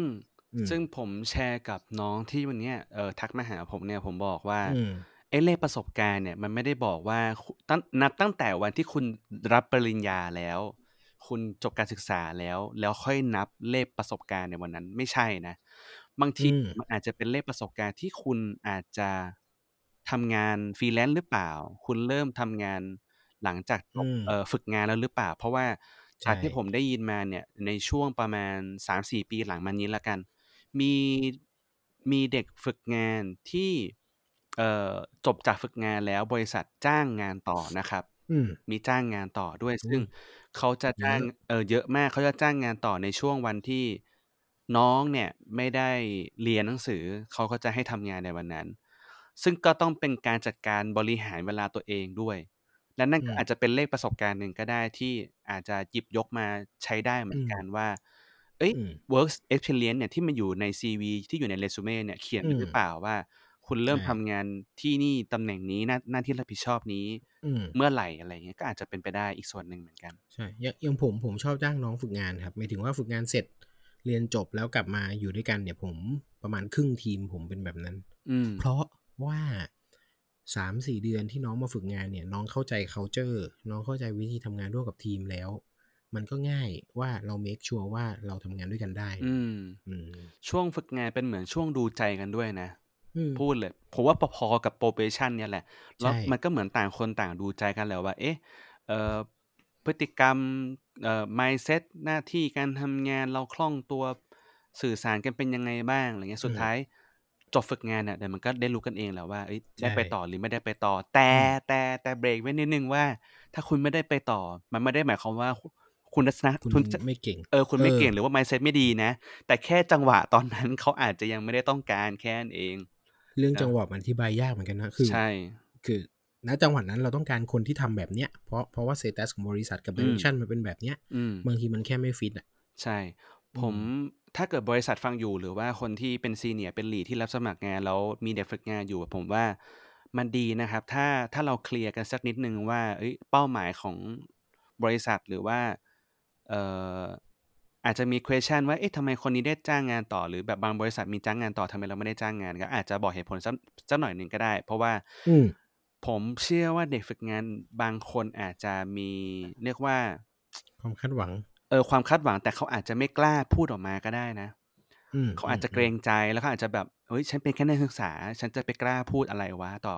D: อืม
B: ซึ่งผมแชร์กับน้องที่วันเนี้ยเออทักมาหาผมเนี่ยผมบอกว่า
D: อืม
B: ไอ้เลขประสบการณ์เนี่ยมันไม่ได้บอกว่าคุตั้งนับตั้งแต่วันที่คุณรับปริญญาแล้ว คุณจบการศึกษาแล้ว แล้วค่อยนับเลขประสบการณ์ในวันนั้นไม่ใช่นะ บางที
D: อืม
B: มันอาจจะเป็นเลขประสบการณ์ที่คุณอาจจะทำงานฟรีแลนซ์หรือเปล่า คุณเริ่มทำงานหลังจากจบ
D: อืม
B: เอ่อฝึกงานแล้วหรือเปล่า เพราะว่า
D: ใช่
B: จากที่ผมได้ยินมาเนี่ย ในช่วงประมาณ3-4ปีหลังมานี้แล้วกัน มีมีเด็กฝึกงานที่เอ่อจบจากฝึกงานแล้วบริษัทจ้างงานต่อนะครับ
D: อืม
B: มีจ้างงานต่อด้วย
D: อุ้ย
B: ซึ่ง เขาจะจ้าง
D: เยอะ
B: เออเยอะมาก เขาจะจ้างงานต่อในช่วงวันที่น้องเนี่ยไม่ได้เรียนหนังสือ เขาก็จะให้ทำงานในวันนั้น ซึ่งก็ต้องเป็นการจัดการบริหารเวลาตัวเองด้วย และนั่น
D: อื
B: ก็
D: ม
B: อาจจะเป็นเลขประสบการณ์หนึ่งก็ได้ ที่อาจจะหยิบยกมาใช้ได้เหมื
D: อื
B: อน
D: ม
B: กันว่าเอ้ย
D: อืม
B: work experience เนี่ย ที่มันอยู่ใน CV ที่อยู่ในเรซูเม่เนี่ย เขียน
D: อื
B: ไว้
D: ม
B: หรือเปล่าว่า คุณเริ่ม
D: ใช่
B: ทำงานที่นี่ตำแหน่งนี้หน้าหน้าที่รับผิดชอบนี้
D: อืม
B: เมื่อไหร่อะไรอย่างเงี้ยก็อาจจะเป็นไปได้อีกส่วนหนึ่งเหมือนกัน
D: ใช่อย่างอย่างผมผมชอบจ้างน้องฝึกงานครับหมายถึงว่าฝึกงานเสร็จเรียนจบแล้วกลับมาอยู่ด้วยกันเนี่ยผมประมาณครึ่งทีมผมเป็นแบบนั้น
B: อืม
D: เพราะว่าสามสี่เดือนที่น้องมาฝึกงานเนี่ย น้องเข้าใจ culture น้องเข้าใจวิธีทำงานร่วมกับทีมแล้ว มันก็ง่ายว่าเรา make sure ว่าเราทำงานด้วยกันได้
B: อืม
D: อืม
B: ช่วงฝึกงานเป็นเหมือนช่วงดูใจกันด้วยนะ
D: อืม
B: พูดเลยผมว่าพอๆกับ probation เนี่ยแหละแล้ว
D: ใช่
B: มันก็เหมือนต่างคนต่างดูใจกันแหล้วว่า เอ๊ะเอ่อพฤติกรรมเอ่อ mindset หน้าที่การทำงานเราคล่องตัวสื่อสารกันเป็นยังไงบ้างอะไรเงี้ยสุด
D: อืม
B: ท้ายจบฝึกงานเนี่ยเดี๋ยวมันก็ได้รู้กันเองแหละว่าเอ้ยได้
D: ใช่
B: ไปต่อหรือไม่ได้ไปต่อ แต่
D: อืม
B: แต่แต่เบรกไว้นิดนึงว่า ถ้าคุณไม่ได้ไปต่อ มันไม่ได้หมายความว่าคุณทัศนะ
D: คุณ
B: คุณจะ
D: ไม่เก่ง
B: เออคุณไม่
D: เออ
B: เก่งหรือว่า mindset ไม่ดีนะ แต่แค่จังหวะตอนนั้นเขาอาจจะยังไม่ได้ต้องการแค่นั้นเอง
D: เรื่อง
B: นะ
D: จังหวะมันอธิบายยากเหมือนกันนะคือ
B: ใช่
D: คือณจังหวะนั้นเราต้องการคนที่ทำแบบเนี้ยเพราะเพราะว่าเซตัสของบริษัทกับ
B: อืม
D: ดิเรกชันมันเป็นแบบเนี้ย
B: อืม
D: บางทีมันแค่ไม่ฟิตอะ
B: ใช่
D: อื
B: ผม
D: ม
B: ถ้าเกิดบริษัทฟังอยู่หรือว่าคนที่เป็นซีเนียร์เป็นลีดที่รับสมัครงานแล้วมีเด็กฝึกงานอยู่ผมว่ามันดีนะครับ ถ้าถ้าเราเคลียร์กันสักนิดนึงว่าเอ้ยเป้าหมายของบริษัทหรือว่าเอ่ออาจจะมี question ว่า เอ๊ะทำไมคนนี้ได้จ้างงานต่อ หรือแบบบางบริษัทมีจ้างงานต่อทำไมเราไม่ได้จ้างงานก็อาจจะบอกเหตุผลสักสักหน่อยหนึ่งก็ได้ เพราะว่า
D: อืม
B: ผมเชื่อว่าเด็กฝึกงานบางคนอาจจะมีเรียกว่า
D: ความคาดหวัง
B: เออความคาดหวังแต่เขาอาจจะไม่กล้าพูดออกมาก็ได้นะ
D: อืม
B: เขาอาจจะ
D: อืม
B: เกรงใจแล้วเขาอาจจะแบบเฮ้ยฉันเป็นแค่นักศึกษา ฉันจะไปกล้าพูดอะไรวะต่อ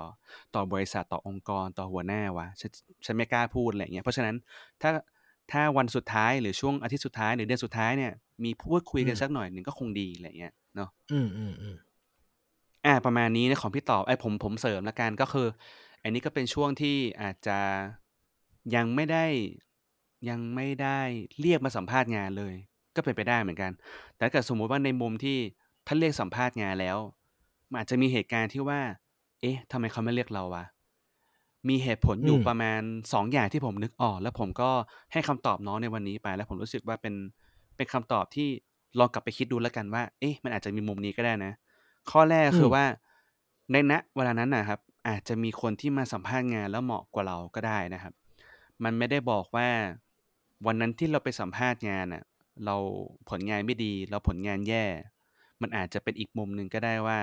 B: ต่อบริษัทต่อองค์กรต่อหัวหน้าวะฉันฉันไม่กล้าพูดอะไรอย่างเงี้ยเพราะฉะนั้นถ้า ถ้าวันสุดท้ายหรือช่วงอาทิตย์สุดท้ายหรือเดือนสุดท้ายเนี่ยมีพูดคุยกัน
D: อืม
B: สักหน่อยหนึ่งก็คงดีอะไรอย่างเงี้ยเนาะ
D: อืมอืมอืม
B: อ่าประมาณนี้นะของพี่ตอบไอ้ยผมผมเสริมละกันก็คือ อันนี้ก็เป็นช่วงที่อาจจะยังไม่ได้ยังไม่ได้เรียกมาสัมภาษณ์งานเลย ก็เป็นไปได้เหมือนกัน แต่ถ้าเกิดสมมุติว่าในมุมที่ถ้าเรียกสัมภาษณ์งานแล้วมันอาจจะมีเหตุการณ์ที่ว่า เอ๊ะทำไมเขาไม่เรียกเราวะ มีเหตุผลอยู่
D: อืม
B: ประมาณสองอย่างที่ผมนึกออก แล้วผมก็ให้คำตอบน้องในวันนี้ไป แล้วผมรู้สึกว่าเป็นเป็นคำตอบที่ลองกลับไปคิดดูแล้วกันว่า เอ๊ะ มันอาจจะมีมุมนี้ก็ได้นะ ข้อแรกก็คือ
D: ม
B: ว่าในณเวลานั้นนะครับ อาจจะมีคนที่มาสัมภาษณ์งานแล้วเหมาะกว่าเราก็ได้นะครับ มันไม่ได้บอกว่า วันนั้นที่เราไปสัมภาษณ์งานอะ เราผลงานไม่ดี เราผลงานแย่ มันอาจจะเป็นอีกมุมหนึ่งก็ได้ว่า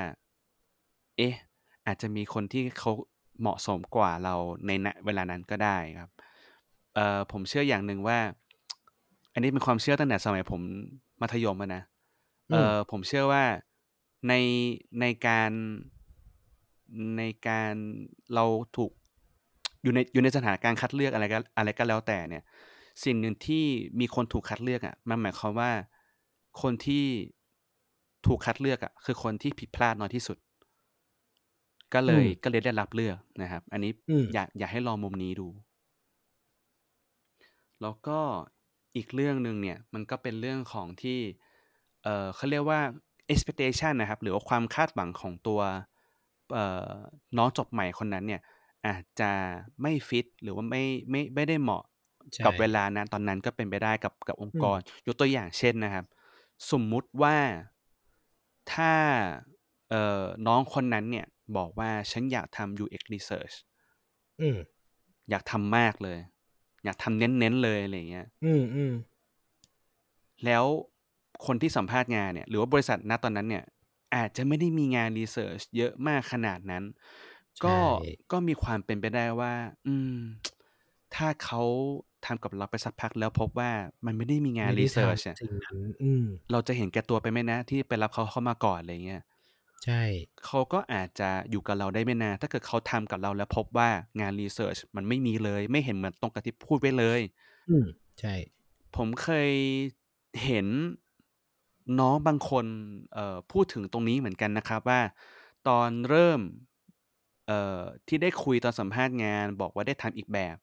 B: เอ๊ะ อาจจะมีคนที่เขา เหมาะสมกว่าเราในณเวลานั้นก็ได้ครับเอ่อผมเชื่ออย่างหนึ่งว่า อันนี้เป็นความเชื่อตั้งแต่สมัยผมมัธยมอะนะเอ
D: อืม
B: อผมเชื่อว่าในในการในการเราถูกอยู่ในอยู่ในสถานการณ์คัดเลือกอะไรก็อะไรก็แล้วแต่เนี่ย สิ่งหนึ่งที่มีคนถูกคัดเลือกอะมันหมายความว่าคนที่ถูกคัดเลือกอะคือคนที่ผิดพลาดน้อยที่สุด ก็เล
D: อื
B: ย
D: ม
B: ก็เลยได้รับเลือกนะครับ อันนี้
D: อืม
B: อยากอยากให้ลองมุมนี้ดู แล้วก็อีกเรื่องหนึ่งเนี่ย มันก็เป็นเรื่องของที่ เอ่อเขาเรียกว่า expectation นะครับ หรือว่าความคาดหวังของตัวเอ่อน้องจบใหม่คนนั้นเนี่ย อาจจะไม่ฟิตหรือว่าไม่ไม่ไม่ได้เหมาะ
D: ใช่
B: กับเวลานั้นตอนนั้นก็เป็นไปได้กับกับอง
D: อื
B: ค์ก
D: ม
B: รยกตัวอย่างเช่นนะครับ สมมุติว่าถ้าเอ่อน้องคนนั้นเนี่ย บอกว่าฉันอยากทำ UX research
D: อืม
B: อยากทำมากเลย อยากทำเน้นๆเลยอะไรอย่างเงี้ย
D: อืมอืม
B: แล้วคนที่สัมภาษณ์งานเนี่ย หรือว่าบริษัทณตอนนั้นเนี่ย อาจจะไม่ได้มีงานรีเสิร์ชเยอะมากขนาดนั้น ก็
D: ใช่
B: ก็มีความเป็นไปได้ว่า อืม ถ้าเขาทำกับเราไปสักพักแล้วพบว่ามันไม่ได้มีงาน
D: ไม่
B: รี
D: ได้
B: เสิร์ช
D: ทำสิ่งนั้นอืม
B: เราจะเห็นแก่ตัวไปไหมนะ ที่ไปรับเขาเข้ามาก่อนอะไรเงี้ย
D: ใช่
B: เขาก็อาจจะอยู่กับเราได้ไม่นาน ถ้าเกิดเขาทำกับเราแล้วพบว่างานรีเสิร์ชมันไม่มีเลย ไม่เห็นเหมือนตรงกับที่พูดไว้เลย
D: อืม ใช่
B: ผมเคยเห็นน้องบางคนเอ่อพูดถึงตรงนี้เหมือนกันนะครับว่า ตอนเริ่มเอ่อที่ได้คุยตอนสัมภาษณ์งาน บอกว่าได้ทำอีกแบบ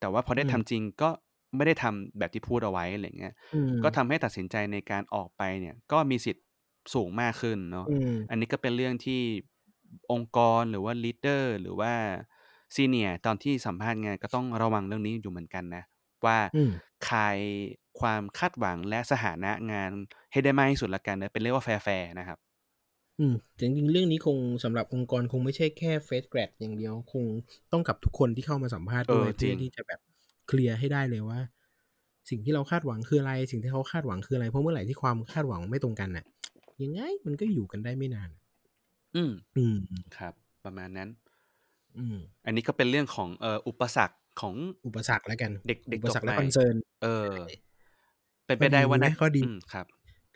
B: แต่ว่าพอได้
D: อืม
B: ทำจริงก็ไม่ได้ทำแบบที่พูดเอาไว้อะไรเงี้ย
D: อืม
B: ก็ทำให้ตัดสินใจในการออกไปเนี่ย ก็มีสิทธิ์ สูงมากขึ้นเนาะ
D: อืม
B: อันนี้ก็เป็นเรื่องที่องค์กรหรือว่า leader หรือว่า senior ตอนที่สัมภาษณ์งานก็ต้องระวังเรื่องนี้อยู่เหมือนกันนะ ว่า
D: อืม
B: คายความคาดหวังและสถานะงานให้ได้มากที่สุดละกันนะ เป็นเรียกว่า แฟร์ ๆ นะครับ
D: อืมแต่จริง ๆ เรื่องนี้คงสำหรับองค์กรคงไม่ใช่แค่เฟสแกรดอย่างเดียว คงต้องกับทุกคนที่เข้ามาสัมภาษณ์
B: เอ
D: ด้
B: อ
D: วย
B: จริ
D: เพื่อง ที่จะแบบเคลียร์ให้ได้เลยว่า สิ่งที่เราคาดหวังคืออะไร สิ่งที่เขาคาดหวังคืออะไร เพราะเมื่อไหร่ที่ความคาดหวังไม่ตรงกันน่ะ ยังไงมันก็อยู่กันได้ไม่นาน
B: อืม
D: อืม
B: ครับ ประมาณนั้น
D: อืม
B: อันนี้ก็เป็นเรื่องของเอ่ออุปสรรคของ
D: อุปสรรคแล้วกัน
B: เด็กเด็ก
D: อุปสรรค
B: จบ
D: และ
B: ใหม่
D: คอนเซิร์น
B: เออ เป็น
D: ข้
B: ไป
D: อ
B: ได้
D: ดี
B: ว่า
D: มีไหม
B: น่า
D: ข้อดี
B: อืมครับ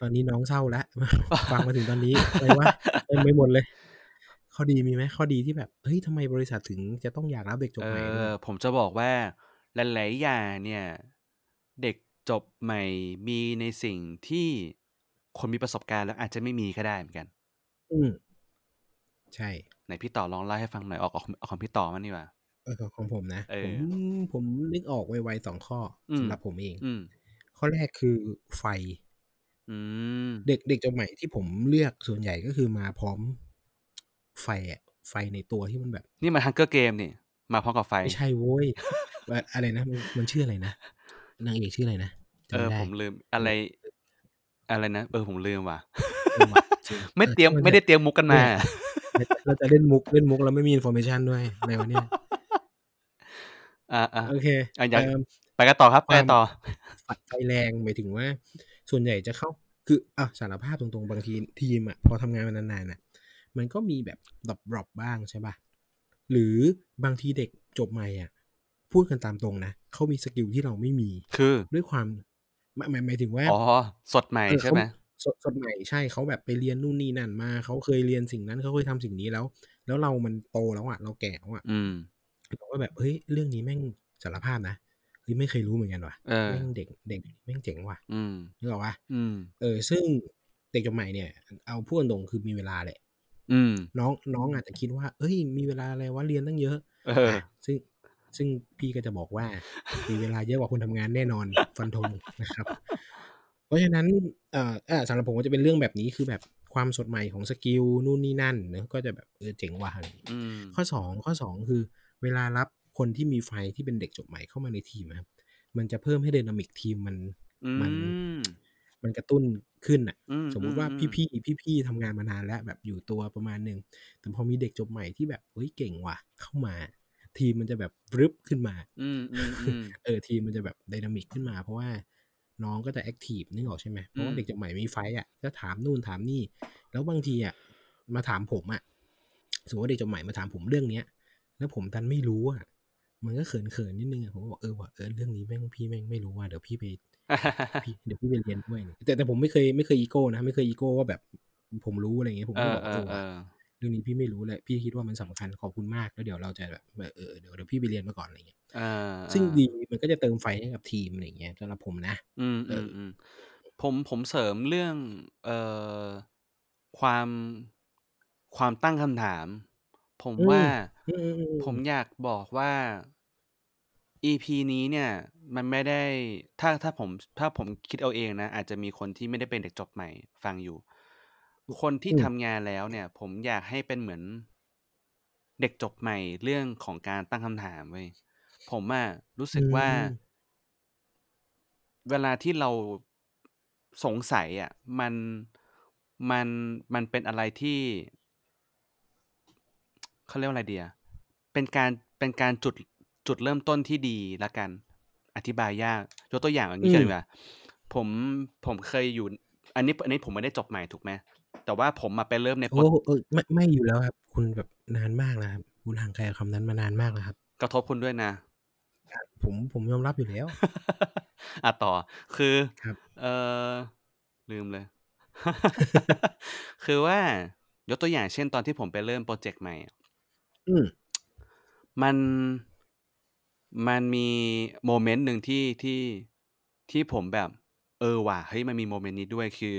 D: ตอนนี้น้องเศร้าแล้วฟังมาถึงตอนนี้อะไรวะเต็มไปหมดเลย ข้อดีมีไหมข้อดีที่แบบเฮ้ยทำไมบริษัทถึงจะต้องอยากรับเด็กจบ
B: เอ
D: ใหม่ด้วย
B: อผมจะบอกว่าหลายๆอย่างเนี่ย เด็กจบใหม่มีในสิ่งที่ คนมีประสบการณ์แล้วอาจจะไม่มีก็ได้เหมือนกัน
D: อืมใช่
B: ไหนพี่ต่อลองเล่าให้ฟังหน่อยออกออกเอาของพี่ต่อมานี่ว่า
D: เออของของผมนะ
B: เอ
D: ผ
B: อ
D: มผมนึกออกไวๆสองข้ออ
B: ม
D: สำหรับผมเอง
B: อืม
D: ข้อแรกคือไฟ
B: อืม
D: เด็กเด็กจบใหม่ที่ผมเลือกส่วนใหญ่ก็คือมาพร้อมไฟอะไฟในตัวที่มันแบบ
B: นี่มัน Hunger Games นี่ มาพร้อมกับไฟ
D: ไม่ใช่โว้ยว่าอะไรนะมันมันชื่ออะไรนะนางเอกชื่ออะไรนะ
B: เออ
D: จำไม่ได้
B: ผมลืมอะไร อะไรนะ เออผมลืมว่ะ
D: เออว่ะจริง
B: ไม่เตรียม
D: ออช่างน
B: ไม่ได้เตรียมมุกกันมา
D: เนี่ยเราจะเล่นมุกเล่นมุกแล้วไม่มี information ด้วยในวันเนี้ย
B: อ่าอ่า
D: โอเค
B: อะอยาก
D: เอิ่ม
B: ไปกันต่อครับไป
D: ความ
B: กันต่อ
D: ไฟไฟแรงหมายถึงว่า ส่วนใหญ่จะเข้า คืออะสารภาพตรงๆ บางทีทีมอะพอทำงานมานานๆน่ะ มันก็มีแบบ drop drop บ้างใช่ป่ะ หรือบางทีเด็กจบใหม่อะ พูดกันตามตรงนะเขามี skill ที่เราไม่มี
B: คือ
D: ด้วยความ หมายหมายหมายถึงว่า
B: อ๋อสดใหม่
D: เออ
B: ใช่ไหม
D: เขาสดสดใหม่ใช่เขาแบบไปเรียนนู่นนี่นั่นมาเขาเคยเรียนสิ่งนั้นเขาเคยทำสิ่งนี้แล้ว แล้วเรามันโตแล้วอะเราแก่แล้วอะ
B: อืม
D: เราก็แบบเฮ้ยเรื่องนี้แม่งสารภาพนะเฮ้ยไม่เคยรู้เหมือนกันว่ะ
B: เออ
D: แม่งเด็กเด็กแม่งเจ๋งว่ะ
B: อืม
D: นึกออกปะ
B: อืม
D: เออ ซึ่งเด็กจบใหม่เนี่ย เอาพูดตรงๆคือมีเวลาแหละ
B: อืม
D: น้องน้องอาจจะคิดว่า เอ้ย มีเวลาอะไรวะเรียนตั้งเยอะ
B: เออะ
D: ซึ่ง ซึ่งพี่ก็จะบอกว่า มีเวลาเยอะกว่าคนทำงานแน่นอนฟันธงนะครับ เพราะฉะนั้นเอ่อเอ่อสำหรับผมก็จะเป็นเรื่องแบบนี้คือแบบความสดใหม่ของ skill นู่นนี่นั่นเนอะก็จะแบบเออเจ๋งว่ะอะไรอย่างเงี้ย
B: อืม
D: ข้อสองข้อสองคือ เวลารับคนที่มีไฟที่เป็นเด็กจบใหม่เข้ามาในทีมนะครับมันจะเพิ่มให้ dynamic ทีมมัน
B: อื
D: มัน
B: ม
D: มันกระตุ้นขึ้นอะ
B: อืม
D: สมมุติว่า
B: อืม
D: พี่พี่พี่พี่ๆทำงานมานานแล้วแบบอยู่ตัวประมาณหนึ่งแต่พอมีเด็กจบใหม่ที่แบบเฮ้ยเก่งว่ะเข้ามา ทีมมันจะแบบฮึบขึ้นมา
B: อืมอืมอืม
D: เออทีมมันจะแบบ dynamic ขึ้นมา เพราะว่าน้องก็จะแอคทีฟนึกออกใช่ไหมเพราะว่า
B: อืม
D: เด็กจบใหม่มีไฟต์อะก็ถามนู่นถามนี่ แล้วบางทีอะมาถามผมอะสมมติว่าเด็กจบใหม่มาถามผมเรื่องเนี้ย แล้วผมดันไม่รู้อะ มันก็เขินเขินๆนิดนึงอะผมก็บอกเออว่ะเออเรื่องนี้แม่งพี่แม่งไม่รู้ว่ะเดี๋ยวพี่ไปพี่เดี๋ยวพี่ไปเรียนด้วยเนี่ยแต่แต่ผมไม่เคยไม่เคยอีโก้นะไม่เคยอีโก้ว่าแบบผมรู้อะไรเงี้ยผม
B: เอ
D: ก็
B: อ
D: บอก
B: เอ
D: เอ
B: อ
D: อ
B: เอ
D: ว่ะ
B: อ
D: เรื่องนี้พี่ไม่รู้เลย พี่คิดว่ามันสำคัญขอบคุณมากแล้วเดี๋ยวเราจะแบบเออเดี๋ยวเดี๋ยวพี่ไปเรียนมาก่อนอะไรเงี้ย
B: เออ
D: ซึ่งดีมันก็จะเติมไฟให้กับทีมอะไรเงี้ยสำหรับผมนะ
B: อืม
D: เอ
B: อื
D: อ
B: มอืมผมผมเสริมเรื่องเอ่อความความตั้งคำถาม ผม
D: อืม
B: ว่า
D: อืมอืมอืม
B: ผมอยากบอกว่า EP นี้เนี่ย มันไม่ได้ถ้าถ้าผม ถ้าผมคิดเอาเองนะ อาจจะมีคนที่ไม่ได้เป็นเด็กจบใหม่ ฟังอยู่ คนที่
D: อืม
B: ทำงานแล้วเนี่ย ผมอยากให้เป็นเหมือน เด็กจบใหม่เรื่องของการตั้งคำถามเว้ย ผมอะรู้สึกว่า
D: อืม
B: เวลาที่เราสงสัยอะมันมันมันเป็นอะไรที่ เขาเรียกว่าอะไรเดีย เป็นการเป็นการจุดจุดเริ่มต้นที่ดีละกัน อธิบายยาก ยกตัวอย่างอย่างนี้กัน
D: อืม
B: ดีกว่าผมผมเคยอยู่ อันนี้อันนี้ผมไม่ได้จบใหม่ถูกไหม แต่ว่าผมมาไปเริ่มในโปร
D: โอ้เออไม่ไม่อยู่แล้วครับ คุณแบบนานมากแล้วครับคุณห่างไกลกับคำนั้นมานานมากแล้วครับ
B: กระทบคุณด้วยนะ
D: ผมผมยอมรับอยู่แล้ว
B: อะต่อคือ
D: ครับ
B: เออลืมเลย คือว่ายกตัวอย่างเช่นตอนที่ผมไปเริ่มโปรเจกต์ใหม่อะ
D: อืม
B: มันมันมีโมเมนต์หนึ่งที่ที่ที่ผมแบบ เออว่ะเฮ้ยมันมี moment นี้ด้วยคือ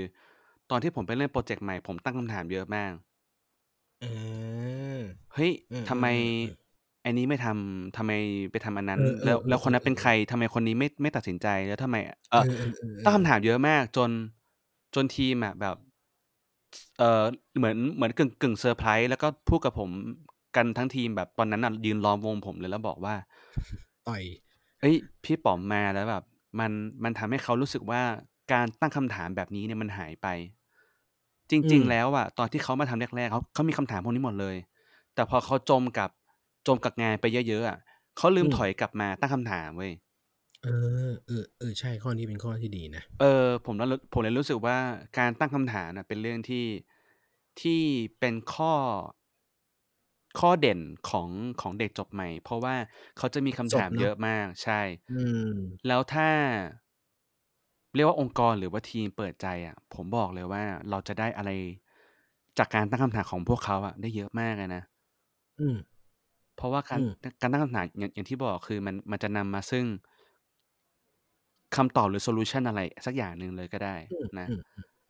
B: ตอนที่ผมไปเล่นโปรเจกต์ใหม่ผมตั้งคำถามเยอะมาก
D: เออ
B: เฮ้ย
D: เออ
B: ทำไม
D: เออเออ
B: อันนี้ไม่ทำทำไมไปทำอันนั้น
D: เออเออ
B: แล้ว
D: เออ
B: แล้วคนนั้นเป็น
D: เออ
B: ใครทำไมคนนี้ไม่ไม่ตัดสินใจแล้วทำไมเออ
D: เออเออเออ
B: ตั้งคำถามเยอะมากจนจนทีมอะแบบ เออเหมือนเหมือนกึ่งกึ่งเซอร์ไพรส์แล้วก็พูดกับผมกันทั้งทีมแบบตอนนั้นอะยืนล้อมวงผมเลยแล้วบอกว่า
D: ต่อย
B: เอ้ย พี่ป๋อมมาแล้วแบบ มันมันทำให้เขารู้สึกว่าการตั้งคำถามแบบนี้เนี่ยมันหายไป จริง ๆ แล้วอะตอนที่เขามาทำแรกๆเขาเขามีคำถามพวกนี้หมดเลย แต่พอเขาจมกับจมกับงานไปเยอะๆอะเขาลืมถอยกลับมาตั้งคำถามเว้ย
D: เออเออเออใช่ข้อนี้เป็นข้อที่ดีนะ
B: เออ ผมแล้วผมเลยรู้สึกว่าการตั้งคำถามน่ะเป็นเรื่องที่ที่เป็นข้อ ข้อเด่นของของเด็กจบใหม่ เพราะว่าเขาจะมีคำถาม
D: จบเนอะ
B: เยอะมาก ใช่
D: อืม
B: แล้วถ้า เรียกว่าองค์กรหรือว่าทีมเปิดใจอะผมบอกเลยว่า เราจะได้อะไรจากการตั้งคำถามของพวกเขาอะได้เยอะมากเลยนะ
D: อืม
B: เพราะว่าการ
D: อืม
B: การตั้งคำถามอย่างอย่างที่บอกคือมันมันจะนำมาซึ่งคำตอบหรือโซลูชันอะไรสักอย่างหนึ่งเลยก็ได้
D: อืม
B: นะ
D: อืม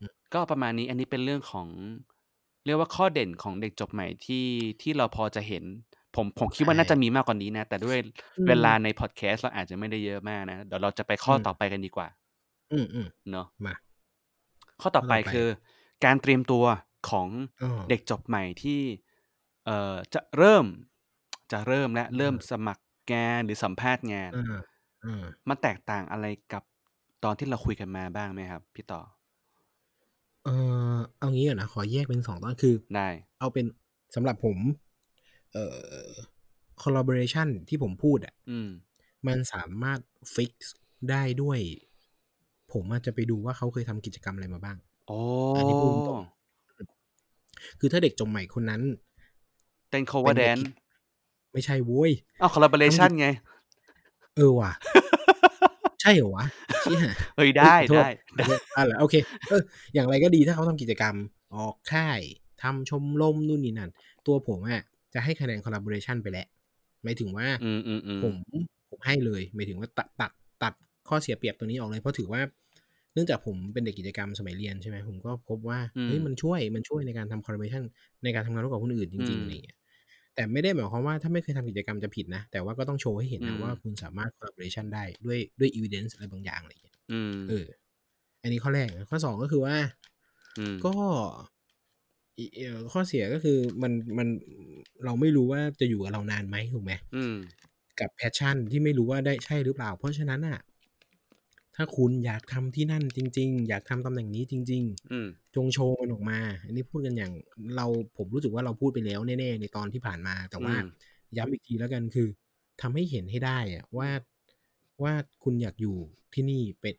D: อืม
B: ก็ประมาณนี้อันนี้เป็นเรื่องของ เรียกว่าข้อเด่นของเด็กจบใหม่ที่ที่เราพอจะเห็น ผมผมคิดว่า
D: ใช่
B: น่าจะมีมากกว่านี้นะ แต่ด้วย
D: อืม
B: เวลาในพอดแคสต์เราอาจจะไม่ได้เยอะมากนะ เดี๋ยวเราจะไปข้ออ
D: ม
B: ต่อไปกันดีกว่า
D: อืมอืม
B: เนาะ
D: มา
B: ข้อต่อไป
D: ข้อต่อไป
B: คือ การเตรียมตัวของ
D: อ้อ
B: เด็กจบใหม่ที่ เอ่อจะเริ่ม จะเริ่มและเริ่มสมัครงานหรือสัมภาษณ์งาน
D: อ่าอ่า
B: มันแตกต่างอะไรกับตอนที่เราคุยกันมาบ้างไหมครับ พี่ต่อ
D: เออเอางี้ก่อนนะขอแยกเป็นสองตอนคือ
B: ได้
D: เอาเป็นสำหรับผม เอ่อ collaboration ที่ผมพูดอะ
B: อืม
D: มันสามารถ fix ได้ด้วย ผมอาจจะไปดูว่าเขาเคยทำกิจกรรมอะไรมาบ้าง
B: โอ้
D: อันนี้พูดตรงคือถ้าเด็กจบใหม่คนนั้น
B: เต้น cover
D: เป็นเด็ก
B: dance
D: ไม่ใช่โว้ย
B: อ้าว collaboration ไง
D: เออว่ะ ใช่เหรอวะเชี่ย
B: เฮ้ยได้
D: เอ้ยขอโทษ
B: ได้
D: ขอโทษอะเหรอโอเคเอออย่างไรก็ดีถ้าเขาทำกิจกรรม ออกค่ายทำชมรมนู่นนี่นั่น ตัวผมอะจะให้คะแนน collaboration ไปแล้วหมายถึงว่า
B: อืมอืมอืม
D: ผมผมให้เลยหมายถึงว่าตัดตัดตัด ข้อเสียเปรียบตัวนี้ออกเลยเพราะถือว่าเนื่องจากผมเป็นเด็กกิจกรรมสมัยเรียนใช่ไหมผมก็พบว่าเฮ้ยมันช่วยมันช่วยในการทำ collaboration ในการทำงานร่วมกับคนอื่นจริงๆอะไรอย่างเงี้ยแต่ไม่ได้หมายความว่าถ้าไม่เคยทำกิจกรรมจะผิดนะ แต่ว่าก็ต้องโชว์ให้เห็นนะว่าคุณสามารถ collaboration ได้ด้วยด้วย evidence อะไรบางอย่างอะไรอย่างเงี้ย
B: อืม
D: เออ อันนี้ข้อแรกนะข้อสองก็คือว่า
B: อืม
D: ก็อีเอ่อข้อเสียก็คือมันมันเราไม่รู้ว่าจะอยู่กับเรานานไหมถูกไหม
B: อืม
D: กับแพชชั่นที่ไม่รู้ว่าได้ใช่หรือเปล่า เพราะฉะนั้นอะ ถ้าคุณอยากทำที่นั่นจริง ๆ อยากทำตำแหน่งนี้จริง
B: อืม
D: ๆจงโชว์มันออกมา อันนี้พูดกันอย่างเราผมรู้สึกว่าเราพูดไปแล้วแน่ๆในตอนที่ผ่านมา แต่ว่า
B: อืม
D: ย้ำอีกทีแล้วกันคือทำให้เห็นให้ได้อะว่าว่าคุณอยากอยู่ที่นี่เป็น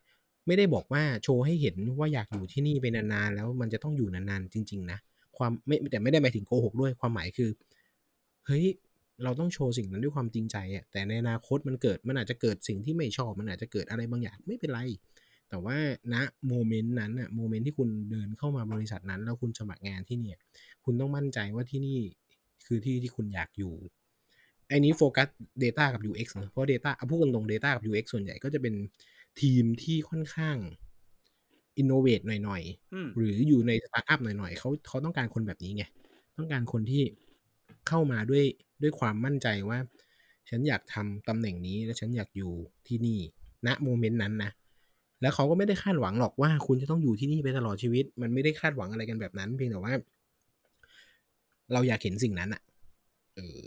D: ไม่ได้บอกว่าโชว์ให้เห็นว่าอยากอยู่ที่นี่เป็นนานๆแล้วมันจะต้องอยู่นานๆจริง ๆ นะความไม่แต่ไม่ได้หมายถึงโกหกด้วยความหมายคือ เฮ้ย เราต้องโชว์สิ่งนั้นด้วยความจริงใจอะแต่ในอนาคตมันเกิดมันอาจจะเกิดสิ่งที่ไม่ชอบมันอาจจะเกิดอะไรบางอย่างไม่เป็นไร แต่ว่าณโมเมนต์นั้นอะโมเมนต์ที่คุณเดินเข้ามาบริษัทนั้น แล้วคุณสมัครงานที่เนี่ย คุณต้องมั่นใจว่าที่นี่คือที่ที่คุณอยากอยู่ไอ้นี้โฟกัส Data กับ UX นะเพราะ Data เอาพูดกันตรง Data กับ UX ส่วนใหญ่ก็จะเป็นทีมที่ค่อนข้าง innovate หน่อยๆ
B: อืม
D: หรืออยู่ในสตาร์ทอัพหน่อยๆเขาเขาต้องการคนแบบนี้ไง ต้องการคนที่ เข้ามาด้วยด้วยความมั่นใจว่า ฉันอยากทำตำแหน่งนี้และฉันอยากอยู่ที่นี่ณโมเมนต์นั้นนะแล้วเขาก็ไม่ได้คาดหวังหรอกว่า คุณจะต้องอยู่ที่นี่ไปตลอดชีวิต มันไม่ได้คาดหวังอะไรกันแบบนั้น เพียงแต่ว่า เราอยากเห็นสิ่งนั้นอะเออ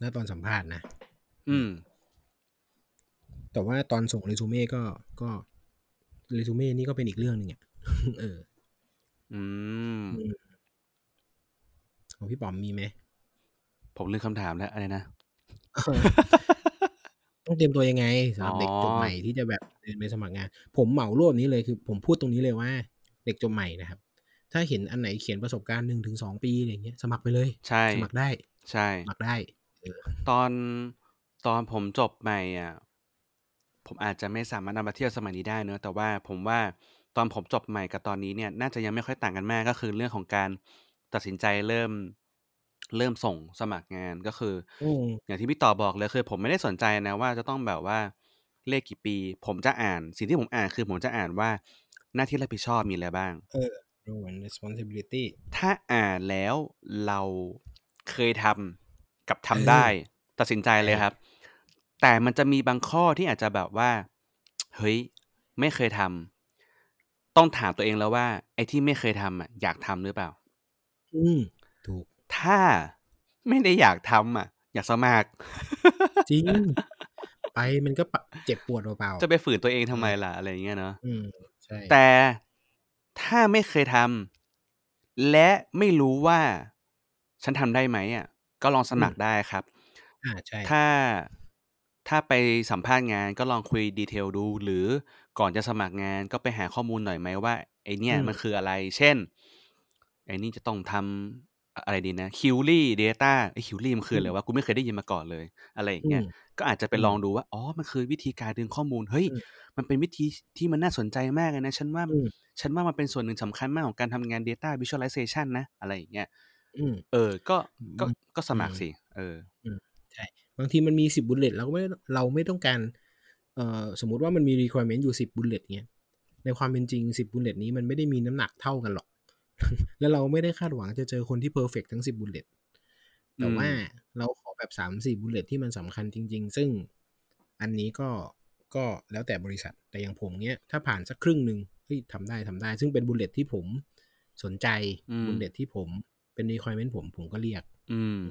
D: ณตอนสัมภาษณ์นะ
B: อืม
D: แต่ว่าตอนส่งเรซูเม่ก็ก็เรซูเม่นี่ก็เป็นอีกเรื่องหนึ่งอะเออ
B: อืม
D: อืม ของพี่ป๋อมมีไหม
B: ผมลืมคำถามแล้วอะไรนะ
D: ต้องเตรียมตัวยังไงสำหรับ
B: อ๋อ
D: เด็กจบใหม่ที่จะแบบเดินไปสมัครงาน ผมเหมารวบนี้เลยคือ ผมพูดตรงนี้เลยว่า เด็กจบใหม่นะครับ ถ้าเห็นอันไหนเขียนประสบการณ์หนึ่งถึงสองปีอะไรอย่างเงี้ยสมัครไปเลย
B: ใช่
D: สมัครได้
B: ใช่
D: สมัครได้
B: ตอนตอนผมจบใหม่อะผมอาจจะไม่สามารถนำมาเทียบสมัยนี้ได้เนอะแต่ว่าผมว่าตอนผมจบใหม่กับตอนนี้เนี่ย น่าจะยังไม่ค่อยต่างกันมากก็คือเรื่องของการ ตัดสินใจเริ่มเริ่มส่งสมัครงานก็คือ
D: อืม
B: อย่างที่พี่ต่อบอกเลยคือผมไม่ได้สนใจนะว่าจะต้องแบบว่าเลขกี่ปี ผมจะอ่าน สิ่งที่ผมอ่านคือผมจะอ่านว่าหน้าที่รับผิดชอบมีอะไรบ้าง
D: เออ role and responsibility
B: ถ้าอ่านแล้วเราเคยทำกับทำ
D: เออ
B: ได้ ตัดสินใจเลย
D: ใช่
B: ครับ แต่มันจะมีบางข้อที่อาจจะแบบว่า เฮ้ย ไม่เคยทำต้องถามตัวเองแล้วว่า ไอ้ที่ไม่เคยทำอะอยากทำหรือเปล่า
D: อืมถูก
B: ถ้าไม่ได้อยากทำอะ อยากสมัคร
D: จริง ไปมันก็ปะเจ็บปวดเปล่าๆ
B: จะไปฝืนตัวเองทำไมล่ะ อะไรอย่างเงี้ยเนาะ
D: อืมใช่
B: แต่ถ้าไม่เคยทำและไม่รู้ว่า ฉันทำได้ไหมอะ ก็ลองสมัครได้ครับ
D: อ่าใช่
B: ถ้าถ้าไปสัมภาษณ์งานก็ลองคุยดีเทลดู หรือก่อนจะสมัครงานก็ไปหาข้อมูลหน่อยไหมว่าไอเนี่ย
D: อืม
B: มันคืออะไร เช่น ไอนี่จะต้องทำอะไรดีนะ query data ไอ query มันคืออะไรวะกูไม่เคยได้ยินมาก่อนเลยอะไรอย่างเงี้ย
D: อืม
B: ก็อาจจะไป
D: อืม
B: ลองดูว่าอ๋อมันคือวิธีการดึงข้อมูลเฮ้ย
D: อืม
B: มันเป็นวิธีที่มันน่าสนใจมากเลยนะฉันว่า
D: อืม
B: ฉันว่ามันเป็นส่วนหนึ่งสำคัญมากของการทำงาน Data Visualization นะ อะไรอย่างเงี้ย
D: อืม
B: เออ ก็ก็
D: อืม
B: ก็สมัคร
D: อืม
B: สิเออ
D: ใช่บางทีมันมีสิบ bullet เราก็ไม่เราไม่ต้องการเอ่อสมมุติว่ามันมี requirement อยู่สิบ bullet เงี้ยในความเป็นจริงสิบ bullet นี้มันไม่ได้มีน้ำหนักเท่ากันหรอก แล้วเราไม่ได้คาดหวังจะเจอคนที่ perfect ทั้งสิบ bullet แต่
B: อืม
D: ว่าเราขอแบบสามสี่ bullet ที่มันสำคัญจริง ๆ ซึ่งอันนี้ก็ก็แล้วแต่บริษัทแต่อย่างผมเนี้ย ถ้าผ่านสักครึ่งหนึ่งเฮ้ยทำได้ทำได้ ซึ่งเป็น bullet ที่ผมสนใจ
B: อืม
D: bullet ที่ผมเป็น requirement ผมผมก็เรียก
B: อืม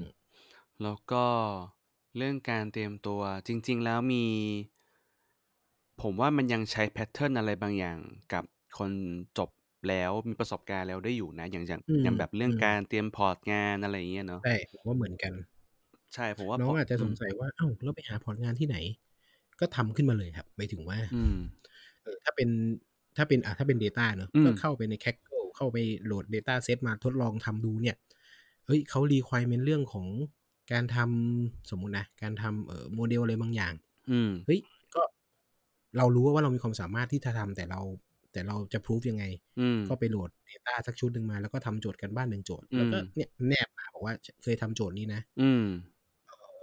B: แล้วก็เรื่องการเตรียมตัวจริง ๆ แล้วมี ผมว่ามันยังใช้ pattern อะไรบางอย่างกับคนจบ แล้วมีประสบการณ์แล้วได้อยู่นะ อย่างอย่าง
D: อืม
B: อย่างแบบเรื่อง
D: อืม
B: การเตรียมพอร์ตงานอะไรอย่างเงี้ยเนาะ
D: ใช่ผมว่าเหมือนกัน
B: ใช่ผมว่า
D: น้อง
B: พ
D: อาจจะสง
B: ม
D: สัยว่าเอ้าเราไปหาพอร์ตงานที่ไหน ก็ทำขึ้นมาเลยครับ หมายถึงว่า
B: อืม
D: เออ ถ้าเป็น ถ้าเป็น อะถ้าเป็น Data เนอะ
B: อืม
D: ก็เข้าไปใน Kaggle เข้าไปโหลด Data Set มาทดลองทำดูเนี่ย เฮ้ย เขา requirement เรื่องของการทำ สมมุตินะ การทำ เอ่อ โมเดลอะไรบางอย่าง
B: อืม
D: เฮ้ย ก็ เรารู้ว่าเรามีความสามารถที่จะทำ แต่เรา แต่เราจะพิสูจยังไง
B: อืม
D: ก็ไปโหลด Data สักชุดหนึ่งมา แล้วก็ทำโจทย์กันบ้านหนึ่งโจทย์ แล้วก็
B: อืม
D: เนี่ยแนบมาบอกว่าเคยทำโจทย์นี้นะ
B: อืม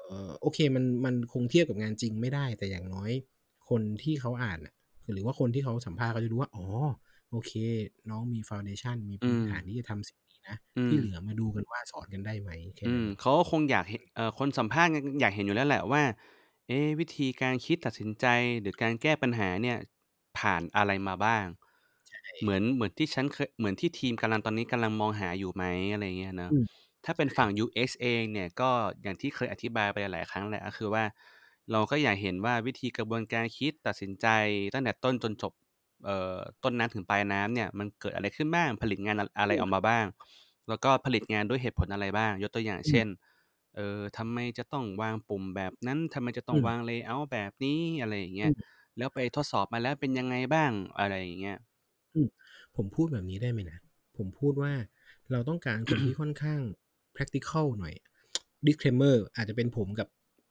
D: เออโอเคมันมันคงเทียบกับงานจริงไม่ได้ แต่อย่างน้อย คนที่เขาอ่านอะหรือว่าคนที่เขาสัมภาษณ์เขาจะรู้ว่า อ๋อ โอเค น้องมีฟ u n เดชันมีพื้น
B: อืม
D: ฐานที่จะทำสิ่งนี้นะ
B: อืม
D: ที่เหลือมาดูกันว่าสอนกันได้ไหมแค่
B: อื
D: นั้
B: ม
D: น
B: เขาก็คงอยากเห็นเอ่อคนสัมภาษณ์อยากเห็นอยู่แล้วแหละว่า เอ๊ะวิธีการคิดตัดสินใจหรือการแก้ปัญหาเนี่ย ผ่านอะไรมาบ้างเหมือน เหมือนที่ฉันเคย เหมือนที่ทีมกำลัง ตอนนี้กำลังมองหาอยู่ไหม อะไรเงี้ยเนาะ
D: อืม
B: ถ้าเป็นฝั่ง UX เองเนี่ย ก็อย่างที่เคยอธิบายไปหลายครั้งแหละ ก็คือว่า เราก็อยากเห็นว่าวิธีกระบวนการคิด ตัดสินใจ ตั้งแต่ต้นจนจบ เอ่อ ต้นน้ำถึงปลายน้ำเนี่ย มันเกิดอะไรขึ้นบ้าง ผลิตงานอะไรออกมาบ้าง แล้วก็ผลิตงานด้วยเหตุผลอะไรบ้าง ยกตัวอย่างเช่นเออทำไมจะต้องวางปุ่มแบบนั้น ทำไมจะต้อง
D: อืม
B: วาง layer แบบนี้ อะไรอย่างเงี้ย
D: อืม
B: แล้วไปทดสอบมาแล้วเป็นยังไงบ้างอะไรอย่างเงี้ย
D: อืมผมพูดแบบนี้ได้ไหมนะ ผมพูดว่าเราต้องการคนที่ค่อนข้าง practical หน่อย disclaimer อาจจะเป็นผมกับ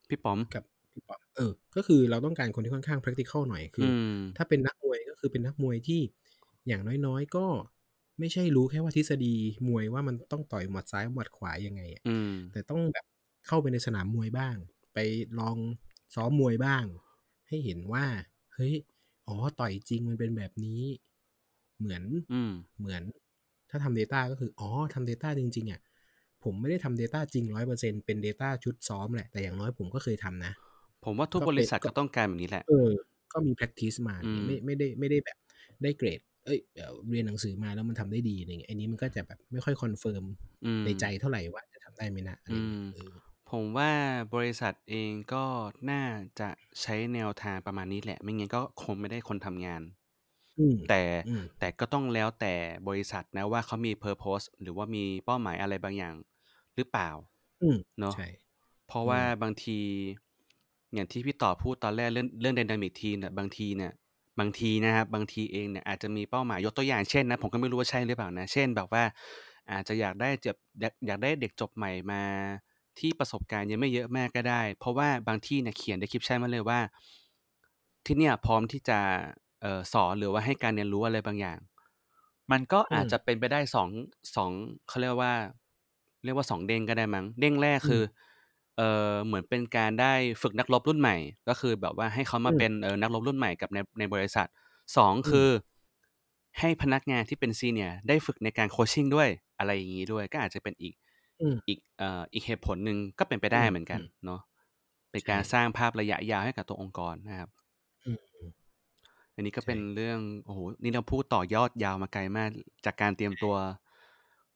B: พี่ป๋อม
D: กับพี่ป๊อปเออ ก็คือเราต้องการคนที่ค่อนข้าง practical หน่อยคือ
B: อื
D: อ
B: ม
D: ถ้าเป็นนักมวยก็คือเป็นนักมวยที่อย่างน้อยๆ ก็ไม่ใช่รู้แค่ว่าทฤษฎีมวยว่ามันต้องต่อยหมัดซ้ายหมัดขวายังไงอะ
B: อืม
D: แต่ต้องแบบเข้าไปในสนามมวยบ้าง ไปลองซ้อมมวยบ้าง ให้เห็นว่า เฮ้ยอ๋อต่อยจริงมันเป็นแบบนี้ เหมือน
B: อืม
D: เหมือน ถ้าทำ Data ก็คือ อ๋อทำ Data จริง ๆอะผมไม่ได้ทำ Data จริงร้อยเปอร์เซ็นเป็น Data ชุดซ้อมแหละ แต่อย่างน้อยผมก็เคยทำนะ
B: ผมว่าทุกบ
D: เป็น
B: ริษัท
D: ก็เป็น
B: ก็ก็ต้องการแบบนี้แหละ
D: เออ ก็มี practice มา
B: อืม
D: ไม่ไม่ได้ไม่ได้แบบได้เกรด เอ้ยเอ่อเรียนหนังสือมาแล้วมันทำได้ดีอะไรเงี้ยอันนี้มันก็จะแบบไม่ค่อย confirm อืมในใจเท่าไหร่ว่าจะทำได้ไหมนะอะไรเงี้
B: ม
D: ยเออ
B: ผมว่าบริษัทเองก็น่าจะใช้แนวทางประมาณนี้แหละ ไม่งั้นก็คงไม่ได้คนทำงาน
D: อืม
B: แต่
D: อืม
B: แต่ก็ต้องแล้วแต่บริษัทนะว่าเขามี purpose หรือว่ามีเป้าหมายอะไรบางอย่างหรือเปล่า
D: อืม
B: เนาะ
D: ใช่
B: เพราะ
D: อืม
B: ว่าบางที อย่างที่พี่ต่อพูดตอนแรกเรื่องเรื่อง dynamic team เนี่ยบางทีเนี่ย บางทีนะครับ บางทีเองเนี่ยอาจจะมีเป้าหมายยกตัวอย่างเช่นนะ ผมก็ไม่รู้ว่าใช่หรือเปล่านะ เช่นแบบว่า อาจจะอยากได้จบอยากอยากได้เด็กจบใหม่มา ที่ประสบการณ์ยังไม่เยอะมากก็ได้ เพราะว่าบางที่เนี่ยเขียน description มาเลยว่า ที่เนี่ยพร้อมที่จะเอ่อสอนหรือว่าให้การเรียนรู้อะไรบางอย่าง มันก็
D: อื
B: อาจ
D: ม
B: จะเป็นไปได้สองสองเขาเรียกว่า เรียกว่าสองเด้งก็ได้มั้งเด้งแรก
D: อื
B: คื
D: ม
B: อเอ่อเหมือนเป็นการได้ฝึกนักรบรุ่นใหม่ ก็คือแบบว่าให้เขามา
D: อืม
B: เป็นเอ่อนักรบรุ่นใหม่กับในในบริษัทสอง
D: อืม
B: คือ ให้พนักงานที่เป็นซีเนียร์ได้ฝึกในการโคชชิ่งด้วยอะไรอย่างนี้ด้วย ก็อาจจะเป็นอีก
D: อืม
B: อีกเอ่ออีกเหตุผลหนึ่งก็เป็นไปได้
D: อืม
B: เหมือนกัน
D: อืม
B: เนาะเป็น
D: ใช่
B: การสร้างภาพระยะยาวให้กับตัวองค์กรนะครับ
D: อืมอืม
B: อันนี้ก็
D: ใช่
B: เป็นเรื่องโอ้โหนี่เราพูดต่อยอดยาวมาไกลมาก จากการเตรียมตัว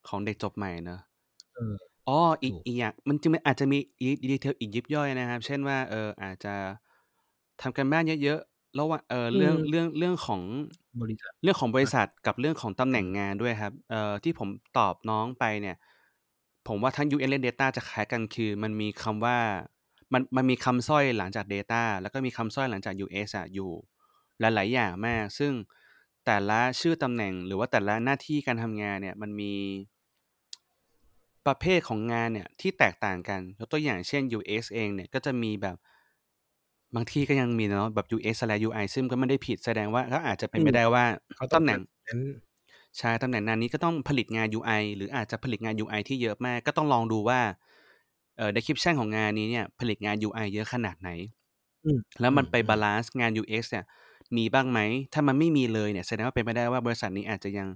B: ของเด็กจบใหม่เนอะ
D: เออ
B: อ๋ออีก
D: ถูก
B: อีกอย่างมันจะมีอาจจะมีอีดีเทลอีกยิบย่อยนะครับ เช่นว่า เอออาจจะทำกันบ้านเยอะๆแล้วว่าเออ
D: อื
B: เรื่อง
D: ม
B: เรื่องเรื่องของ
D: บริษัท
B: เรื่องของบริษัทกับเรื่องของตำแหน่ง
D: อืม
B: งานด้วยครับ เอ่อที่ผมตอบน้องไปเนี่ย ผมว่าทั้ง UN และ Data จะคล้ายกันคือ มันมีคำว่ามันมันมีคำสร้อยหลังจาก Data แล้วก็มีคำสร้อยหลังจาก US อะอยู่หลายๆอย่างมาก ซึ่งแต่ละชื่อตำแหน่งหรือว่าแต่ละหน้าที่การทำงานเนี่ยมันมีประเภทของงานเนี่ยที่แตกต่างกันยกตัวอย่างเช่น US เองเนี่ยก็จะมีแบบบางที่ก็ยังมีเนาะแบบ US และ UI ซึ่งก็ไม่ได้ผิดแสดงว่าก็อาจจะเป็น
D: อื
B: ไป
D: ม
B: ได้ว่า
D: เขาต้อ
B: ตำ
D: ง
B: แห
D: กา
B: น่
D: รงนั้น
B: ใช่ตำแหน่งนั้นนี้ก็ต้องผลิตงาน UI หรืออาจจะผลิตงาน UI ที่เยอะมาก ก็ต้องลองดูว่าเอ่อ description ของงานนี้เนี่ย ผลิตงาน UI เยอะขนาดไหน
D: อืม
B: แล้ว
D: อื
B: มัน
D: ม
B: ไป
D: อืม
B: บาลานซ์งาน UX เนี่ย มีบ้างไหม ถ้ามันไม่มีเลยเนี่ย แสดงว่าเป็นไปได้ว่าบริษัทนี้อาจจะยัง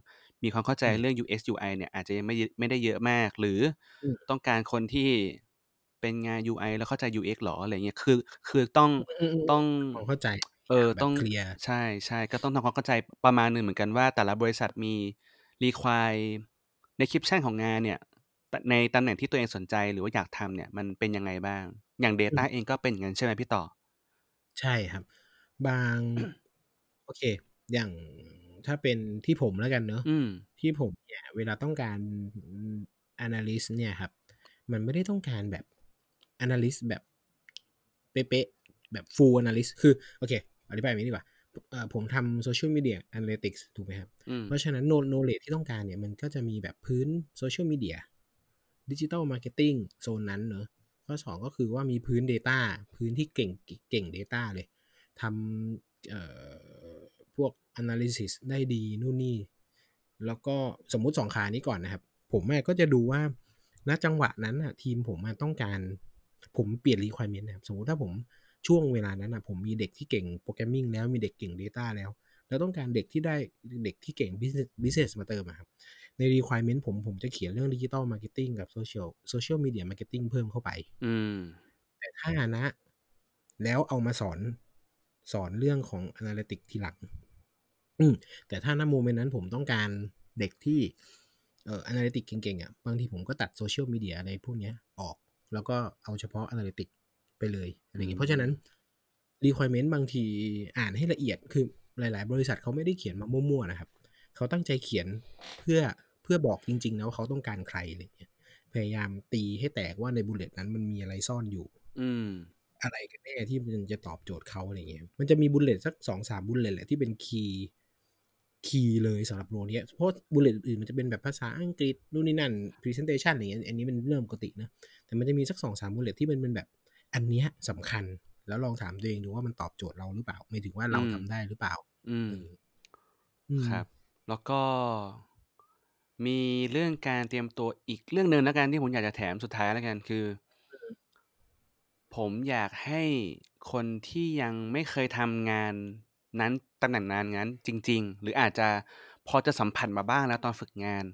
B: มีความเข้าใจ
D: อืม
B: เรื่อง UX UI เนี่ย อาจจะยังไม่เยอะไม่ได้เยอะมาก หรือ
D: อืม
B: ต้องการคนที่เป็นงาน UI แล้วเข้าใจ UX หรอ อะไรเงี้ย คือ คือต้อง
D: อืม
B: ต้อง
D: ๆความเข้าใจ
B: เออ
D: แบ
B: ต้อบง
D: เคลียร์
B: ใช่ ๆ ก็ต้องทำความเข้าใจประมาณหนึ่งเหมือนกันว่า แต่ละบริษัทมี require description ของงานเนี่ย ต ในตำแหน่งที่ตัวเองสนใจ หรือว่าอยากทำเนี่ย มันเป็นยังไงบ้าง อย่าง
D: อื
B: Data
D: ม
B: เองก็เป็นอย่างงั้นใช่ไหมพี่ต่อ?
D: ใช่ครับ บาง โอเค อย่างถ้าเป็นที่ผมแล้วกันเนาะ
B: อืม
D: ที่ผมเนี่ยเวลาต้องการ อืม Analyst เนี่ยครับ มันไม่ได้ต้องการแบบ Analyst แบบ เป๊ะ ๆ แบบ Full Analyst คือ โอเค อธิบายแบบนี้ดีกว่าเอ่อผมทำ Social Media Analytics ถูกไหมครับ
B: อืม
D: เพราะฉะนั้น Know knowledge ที่ต้องการเนี่ยมันก็จะมีแบบพื้น Social Media Digital Marketing โซนนั้นเนาะข้อ 2 ก็คือว่ามีพื้น Data พื้นที่เก่งกเก่ง Data เลยทำเอ่อพวก Analysis ได้ดีนู่นนี่ แล้วก็สมมุติ 2 ขานี้ก่อนนะครับ ผมอะก็จะดูว่าณจังหวะนั้นน่ะทีมผมอะต้องการผมเปลี่ยน requirement นะครับ สมมุติถ้าผม ช่วงเวลานั้นน่ะผมมีเด็กที่เก่ง Programming แล้วมีเด็กเก่ง Data แล้ว แล้วต้องการเด็กที่ได้เด็กที่เก่ง Business Business มาเติมอะครับ ใน requirement ผมผมจะเขียนเรื่อง Digital Marketing กับ Social Social Media Marketing เพิ่มเข้าไป
B: อืม
D: แต่ถ้าณแล้วเอามาสอนสอนเรื่องของ Analytics ทีหลังอืมแต่ถ้าณโมเมนต์นั้นผมต้องการเด็กที่เอ่อ Analytics เก่งๆอะบางทีผมก็ตัด Social Media อะไรพวกเนี้ยออก แล้วก็เอาเฉพาะ Analytics ไปเลยอะไรอย่างงี้เพราะฉะนั้น requirement บางทีอ่านให้ละเอียดคือหลาย ๆ บริษัทเขาไม่ได้เขียนมามั่วๆนะครับ เขาตั้งใจเขียนเพื่อเพื่อบอกจริง ๆ นะว่าเขาต้องการใครอะไรอย่างเงี้ยพยายามตีให้แตกว่าใน bullet นั้นมันมีอะไรซ่อนอยู่
B: อืม
D: อะไรกันแน่ที่มันจะตอบโจทย์เขาอะไรอย่างเงี้ยมันจะมี bullet สัก2-3 bullet แหละที่เป็นคีย์คีย์เลยสำหรับ role เนี้ยเพราะ bullet อื่นๆมันจะเป็นแบบภาษาอังกฤษนู่นนี่นั่น presentation อะไรอย่างเงี้ยอันนี้มันเรื่องปกตินะแต่มันจะมีสัก2-3 bullet ที่มันเป็นแบบ อันเนี้ยสำคัญแล้วลองถามตัวเองดูว่ามันตอบโจทย์เราหรือเปล่าหมายถึงว่า
B: อื
D: เรา
B: ม
D: ทำได้หรือเปล่า
B: อื
D: เอ
B: ม
D: ออืม
B: ครับ แล้วก็มีเรื่องการเตรียมตัวอีกเรื่องหนึ่งแล้วกันที่ผมอยากจะแถมสุดท้ายแล้วกันคือ ผมอยากให้คนที่ยังไม่เคยทำงานนั้นตำแหน่งงานนั้น จริง ๆ หรืออาจจะพอจะสัมผัสมาบ้างแล้วตอนฝึกงาน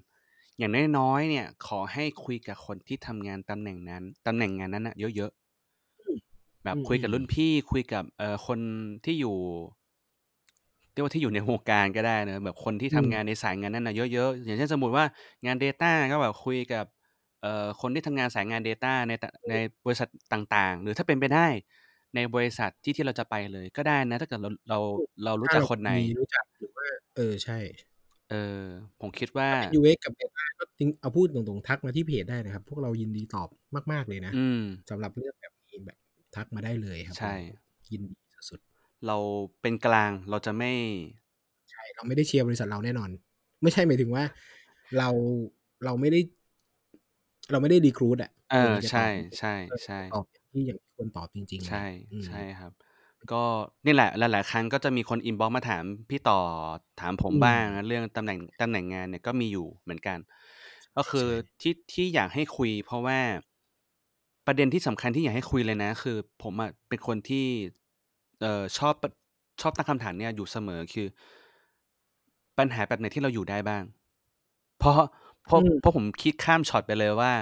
B: อย่างน้อยๆเนี่ย ขอให้คุยกับคนที่ทำงานตำแหน่งนั้นตำแหน่งงานนั้นน่ะเยอะ
D: อืม
B: ๆ แบบ
D: อื
B: คุยกับ
D: ม
B: รุ่นพี่คุยกับเอ่อคนที่อยู่เรียกว่าที่อยู่ในวงการก็ได้เนาะแบบคนที่
D: อื
B: ทำ
D: ม
B: งานในสายงานนั้นน่ะเยอะๆอย่างเช่นสมมุติว่างาน Data ก็แบบคุยกับเอ่อคนที่ทำงานสายงาน Data ในตะในบริษัทต่างๆ หรือถ้าเป็นไปได้ ในบริษัทที่ที่เราจะไปเลย ก็ได้นะ ถ้าเกิดเราเรา
D: อืม
B: เรารู้
D: ถ้า
B: จัก
D: เรา
B: คนใน
D: มีรู้จักหรือว่าเออใช่
B: เออผมคิดว่า
D: ถ้าเป็น UX กับ Data ก็จริงเอาพูดตรงๆทักมาที่เพจได้นะครับ พวกเรายินดีตอบมาก ๆเลยนะ
B: อืม
D: สำหรับเรื่องแบบนี้แบบ ทักมาได้เลยครับ
B: ใช่
D: เรายินดีสุด
B: เราเป็นกลางเราจะไม่
D: ๆใช่ เราไม่ได้เชียร์บริษัทเราแน่นอน ไม่ใช่หมายถึงว่า เราเราไม่ได้ เราไม่ได้ recruit อะ
B: เอ
D: เว
B: อ
D: ลาจะ
B: ใช
D: ตอ่
B: บ
D: บ
B: ใช่
D: เออ
B: ๆ
D: ตอบอย่างที่อย่างที่ควรตอบจริง ๆ
B: ใช
D: เลย่อืม
B: ใช่ครับก็นี่แหละหลายๆครั้งก็จะมีคนอินบ็อกซ์มาถามพี่ต่อถามผ
D: อื
B: มบ้าง
D: ม
B: เรื่องตำแหน่งตำแหน่งงานเนี่ยก็มีอยู่เหมือนกัน ก็คือ
D: ใช่
B: ที่ที่อยากให้คุยเพราะว่า ปประเด็นที่สำคัญที่อยากให้คุยเลยนะ คือ ผมอะเป็นคนที่เอ่อชอบชอบตั้งคำถามเนี่ยอยู่เสมอคือ ปัญหาแบบไหนที่เราอยู่ได้บ้าง เพราะเพราะเพราะผมคิดข้ามช็อตไปเลยว่า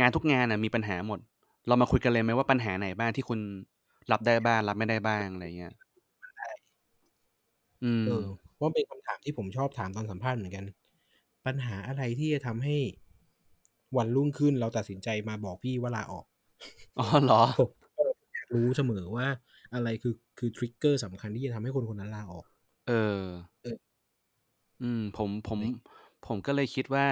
B: งานทุกงานน่ะมีปัญหาหมด เรามาคุยกันเลยไหมว่าปัญหาไหนบ้างที่คุณรับได้บ้างรับไม่ได้บ้างอะไรเงี้ยอืม
D: เออว่าเป็นคำถามที่ผมชอบถามตอนสัมภาษณ์เหมือนกัน ปัญหาอะไรที่จะทำให้วันรุ่งขึ้นเราตัดสินใจมาบอกพี่ว่าลาออก
B: อ๋อเหรอ
D: ผมก็อยากรู้เสมอว่า อะไรคือคือทริกเกอร์สำคัญที่จะทำให้คนคนนั้นลาออก
B: เออ
D: เออ
B: อืม ผมผม
D: นี่
B: ผมก็เลยคิดว่า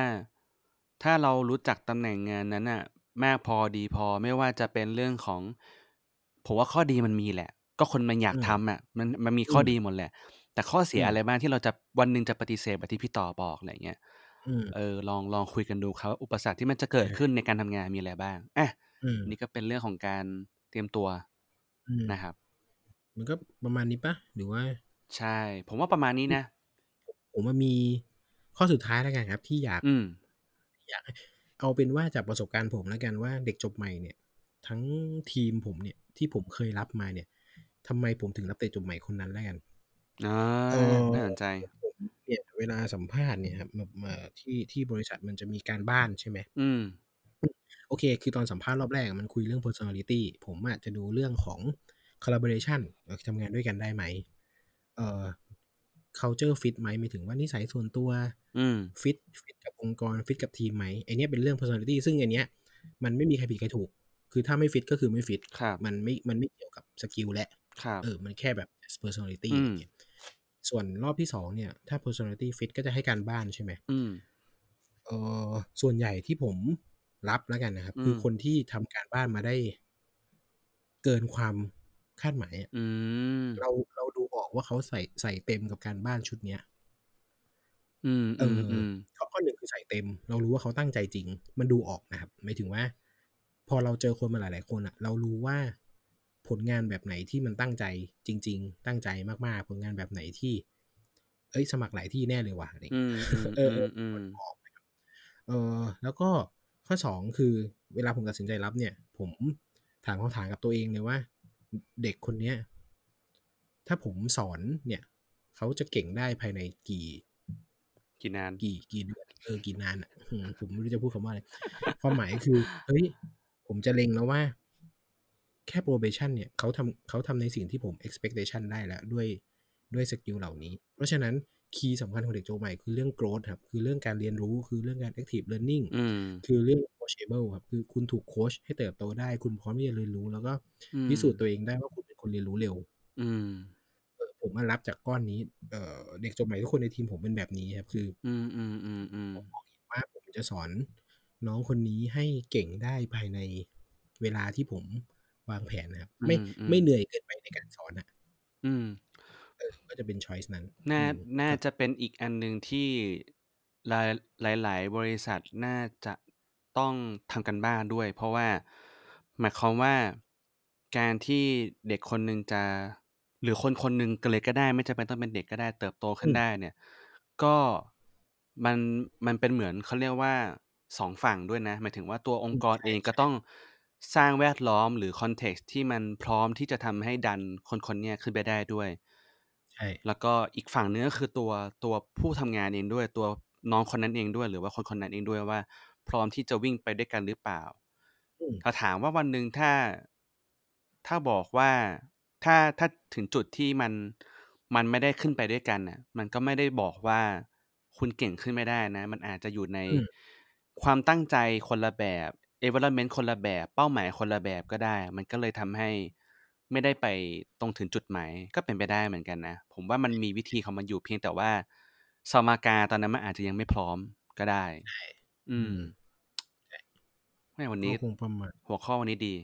B: ถ้าเรารู้จักตำแหน่งงานนั้นน่ะมากพอดีพอไม่ว่าจะเป็นเรื่องของ ผมว่าข้อดีมันมีแหละ ก็คนมันอยาก
D: อืม
B: ทำอะ มันมันมี
D: อื
B: ข้อ
D: ม
B: ดีหมดแหละ แต่ข้อเสีย
D: อืม
B: อะไรบ้างที่เราจะวันหนึ่งจะปฏิเสธแบบที่พี่ต่อบอกอะไรเงี้ย
D: อืม
B: เออลองลองคุยกันดูครับว่าอุปสรรคที่มันจะเกิด
D: ใช่
B: ขึ้นในการทำงานมีอะไรบ้างอะ
D: อืม
B: นี่ก็เป็นเรื่องของการเตรียมตัว
D: อืม
B: นะครับ
D: มันก็ประมาณนี้ปะหรือว่า
B: ใช่ ผมว่าประมาณนี้นะ
D: ผมว่ามีข้อสุดท้ายแล้วกันครับ ที่อยาก
B: อืม
D: อยากให้เอาเป็นว่าจากประสบการณ์ผมแล้วกันว่าเด็กจบใหม่เนี่ย ทั้งทีมผมเนี่ยที่ผมเคยรับมาเนี่ยทำไมผมถึงรับเด็กจบใหม่คนนั้นแล้วกัน
B: อ่า
D: เออ
B: น่าสนใจ
D: ผมเนี่ยเวลาสัมภาษณ์เนี่ยครับมามาที่ที่บริษัทมันจะมีการบ้านใช่ไหม
B: อืม
D: โอเค คือตอนสัมภาษณ์รอบแรกอะมันคุยเรื่อง personality ผมอาจจะดูเรื่องของ collaboration เอ่อทำงานด้วยกันได้ไหมเอ่อ culture fit ไหมหมายถึงว่านิสัยส่วนตัว
B: อืม
D: fit fit กับองค์กร fit กับทีมไหมไอเนี้ยเป็นเรื่อง personality ซึ่งอันเนี้ยมันไม่มีใครผิดใครถูก คือถ้าไม่ fit ก็คือไม่ fit
B: ครับ
D: มันไม่มันไม่เกี่ยวกับสกิลและ
B: ครับ
D: เออมันแค่แบบ personality
B: อืม
D: อย่างเงี้ยส่วนรอบที่สองเนี่ย ถ้า personality fit ก็จะให้การบ้านใช่ไหม
B: อืม
D: เออส่วนใหญ่ที่ผม รับแล้วกันนะครับ
B: อืม
D: คือคนที่ทำการบ้านมาได้เกินความคาดหมายอะ
B: อืม
D: เราเราดูออกว่าเขาใส่ใส่เต็มกับการบ้านชุดเนี้ย
B: อืม
D: เอ
B: อื
D: อ
B: ม
D: อ
B: อืม
D: ข้อข้อหนึ่งคือใส่เต็ม เรารู้ว่าเขาตั้งใจจริง มันดูออกนะครับหมายถึงว่า พอเราเจอคนมาหลาย ๆ คนอะเรารู้ว่าผลงานแบบไหนที่มันตั้งใจจริง ๆ ตั้งใจมากๆ ผลงานแบบไหนที่ เอ้ย สมัครหลายที่แน่เลยว่ะอะไรอย่าง
B: อื
D: เงี้ย
B: มอืม
D: เอ
B: อื
D: อ
B: มอืม
D: ออกนะครับเออแล้วก็ ข้อสองคือเวลาผมตัดสินใจรับเนี่ย ผมถามคำถามกับตัวเองเลยว่า เด็กคนเนี้ยถ้าผมสอนเนี่ย เขาจะเก่งได้ภายในกี่
B: กี่นาน
D: กี่กี่เดือนเออกี่นานอะอืมผมไม่รู้จะพูดคำว่าอะไรความหมายคือเฮ้ยผมจะเล็งแล้วว่า แค่ probation เนี่ยเขาทำเขาทำในสิ่งที่ผม expectation ได้แล้วด้วยด้วย skill เหล่านี้ เพราะฉะนั้น key สำคัญของเด็กจบใหม่คือเรื่อง growth ครับ คือเรื่องการเรียนรู้คือเรื่องการ active learning
B: อืม
D: คือเรื่อง coachable ครับ คือคุณถูกโค้ชให้เติบโตได้ คุณพร้อมที่จะเรียนรู้ แล้วก็
B: อืม
D: พิสูจน์ตัวเองได้ว่าคุณเป็นคนเรียนรู้เร็ว
B: อืม
D: เออผมมารับจากก้อนนี้เอ่อเด็กจบใหม่ทุกคนในทีมผมเป็นแบบนี้ครับ คือ
B: อืมอืมอืมอืม
D: ว่าผมจะสอนน้องคนนี้ให้เก่งได้ภายในเวลาที่ผมวางแผนนะครับ ไม่
B: อืมอืม
D: ไม่เหนื่อยเกินไปในการสอนอะ
B: อืม
D: เออ ก็จะเป็นช้อยส์นั้น
B: น่า
D: อืม
B: น่า
D: ครับ
B: จะเป็นอีกอันหนึ่งที่หลายหลายหลายบริษัทน่าจะต้องทำกันบ้านด้วย เพราะว่าหมายความว่าการที่เด็กคนหนึ่งจะ หรือคนคนหนึ่งก็เลยก็ได้ ไม่จำเป็นต้องเป็นเด็กก็ได้เติบโตขึ้นได้เนี่ย ก็มันมันเป็นเหมือนเขาเรียกว่าสองฝั่งด้วยนะหมายถึงว่าตัวองค์กรเองก็ต้องสร้างแวดล้อมหรือคอนเท็กซ์ที่มันพร้อมที่จะทำให้ดันคนคนเนี้ยขึ้นไปได้ด้วย
D: ใช่
B: แล้วก็อีกฝั่งเนื้อคือตัว ตัวผู้ทำงานเองด้วย ตัวน้องคนนั้นเองด้วย หรือว่าคนคนนั้นเองด้วยว่า พร้อมที่จะวิ่งไปด้วยกันหรือเปล่า
D: อืม
B: ถ้าถามว่าวันหนึ่งถ้า ถ้าบอกว่า ถ้า ถ้าถึงจุดที่มัน มันไม่ได้ขึ้นไปด้วยกันน่ะ มันก็ไม่ได้บอกว่า คุณเก่งขึ้นไม่ได้นะ มันอาจจะอยู่ใน
D: อืม
B: ความตั้งใจคนละแบบ environment คนละแบบ เป้าหมายคนละแบบก็ได้ มันก็เลยทำให้ ไม่ได้ไปตรงถึงจุดหมายก็เป็นไปได้เหมือนกันนะ ผมว่ามันมีวิธีของมันอยู่เพียงแต่ว่าสมการตอนนั้นมันอาจจะยังไม่พร้อมก็ได้ อืมแม่วันนี้
D: ก็คงประมาณ
B: หัวข้อวันนี้ดี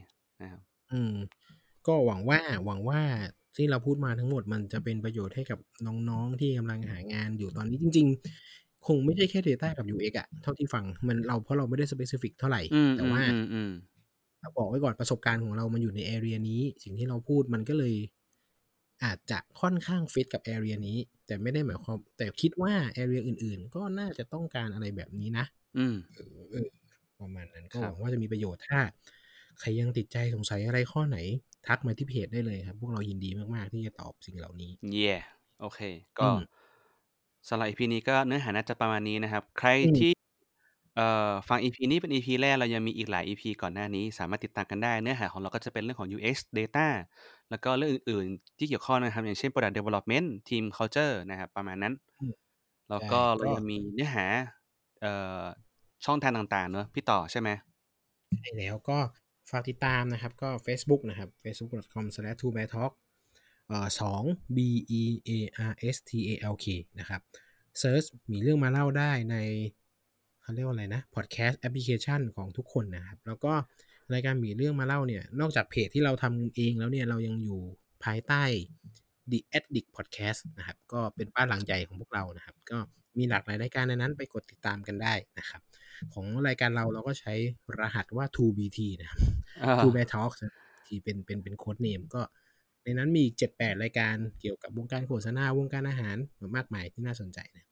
B: นะครับ
D: อืม ก็หวังว่าหวังว่าที่เราพูดมาทั้งหมดมันจะเป็นประโยชน์ให้กับน้องๆที่กำลังหางานอยู่ตอนนี้จริง ๆ คงไม่ใช่แค่ Data กับ UX อะเท่าที่ฟังมันเราเพราะเราไม่ได้ specific เท่าไหร่
B: อืม
D: แต่ว่า
B: อืมอืม
D: เรา บอกไว้ก่อนประสบการณ์ของเรามันอยู่ใน area นี้ สิ่งที่เราพูดมันก็เลย อาจจะค่อนข้างฟิตกับ area นี้ แต่ไม่ได้หมายความ แต่คิดว่า area อื่น ๆ ก็น่าจะต้องการอะไรแบบนี้นะ
B: อืม
D: เออเออประมาณนั้นก็
B: ครั
D: ห
B: บ
D: วังว่าจะมีประโยชน์ถ้า ใครยังติดใจสงสัยอะไรข้อไหน ทักมาที่เพจได้เลยครับ พวกเรายินดีมาก ๆ ที่จะตอบสิ่งเหล่านี้
B: เย่โอเค ก็
D: อืม
B: สำหรับ EP นี้ก็เนื้อหาน่าจะประมาณนี้นะครับ ใคร
D: อืม
B: ที่ เอ่อ ฟัง EP นี้เป็น EP แรก เรายังมีอีกหลาย EP ก่อนหน้านี้ สามารถติดตามกันได้ เนื้อหาของเราก็จะเป็นเรื่องของ UX Data แล้วก็เรื่องอื่น ๆ ที่เกี่ยวข้องนะครับ อย่างเช่น Product Development Team Culture นะครับ ประมาณนั้น
D: อืม
B: แล้ว
D: ใช่
B: ก็เรา
D: ก็
B: ยังมีเนื้อหา เอ่อ ช่องทางต่าง ๆ เนอะพี่ต่อใช่ไหม
D: ใช่แล้ว ก็ฝากติดตามนะครับ ก็ Facebook นะครับ facebook.com/2beartalk เอ่อสอง b e a r s t a l k นะครับ search มีเรื่องมาเล่า ได้ใน เขาเรียกว่าอะไรนะพอดแคสต์แอปพลิเคชันของทุกคนนะครับ แล้วก็รายการมีเรื่องมาเล่าเนี่ย นอกจากเพจที่เราทำเองแล้วเนี่ย เรายังอยู่ภายใต้ The Addict Podcast นะครับ ก็เป็นบ้านหลังใหญ่ของพวกเรานะครับ ก็มีหลากหลายรายการในนั้นไปกดติดตามกันได้นะครับ ของรายการเราเราก็ใช้รหัสว่า 2BT นะครับ
B: อ่า
D: Two Bear Talks นะที่เป็นเป็นเป็นโค้ดเนมก็ในนั้นมีอีกเจ็ดแปดรายการเกี่ยวกับวงการโฆษณาวงการอาหารมากมายที่น่าสนใจนะ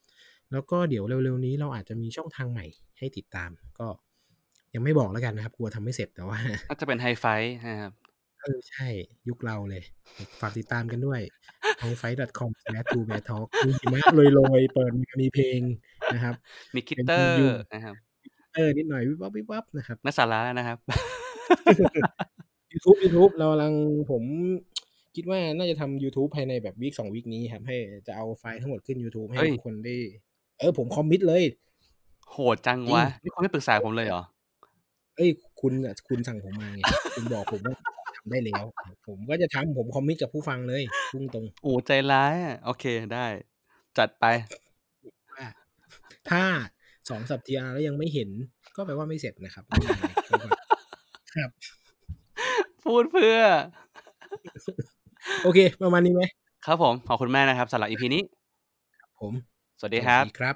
D: แล้วก็เดี๋ยวเร็วๆนี้เราอาจจะมีช่องทางใหม่ให้ติดตาม ก็ยังไม่บอกแล้วกันนะครับ กลัวทำไม่เสร็จแต่ว่า
B: น่าจะเป็นไฮไฟนะครับ
D: เออใช่ ยุคเราเลย ฝากติดตามกันด้วย h i f i c o m t o b e a r talk มีหิมะโรยๆ เปิดมามีเพลงนะครับ
B: มีคิต
D: เป็น
B: เตอ
D: ที่
B: ร์
D: ยุ่ง
B: นะครับ
D: เออนิดหน่อยวิบวับวิบวับนะครับ
B: นักสาระนะครับ
D: YouTube YouTube เรากำลังผมคิดว่าน่าจะทำ YouTube ภายในแบบวีคสองวีคนี้ครับ ให้จะเอาไฟล์ทั้งหมดขึ้น YouTube ให้
B: เฮ้ย
D: ทุกคนได้ เออผมคอมมิตเลย
B: โหดจังวะนี่คุณไม่ปรึกษาผมเลยเหรอ
D: เอ้ยคุณอะคุณสั่งผมมาไงคุณบอกผมว่าทำได้แล้ว ผมก็จะทำผมคอมมิตกับผู้ฟังเลยพุ่งตรง
B: โอ้ใจร้ายอะโอเคได้ จัดไป
D: ว่าถ้าสองสัปดาห์แล้วยังไม่เห็น ก็แปลว่าไม่เสร็จนะครับไม่เป็นไรครับ
B: พูดเพื่อ
D: โอเค ประมาณนี้ไหม
B: ครับผม ขอบคุณมากนะครับสำหรับ EP นี้
D: ผม
B: สวัสดีครับ
D: สวัสดีครับ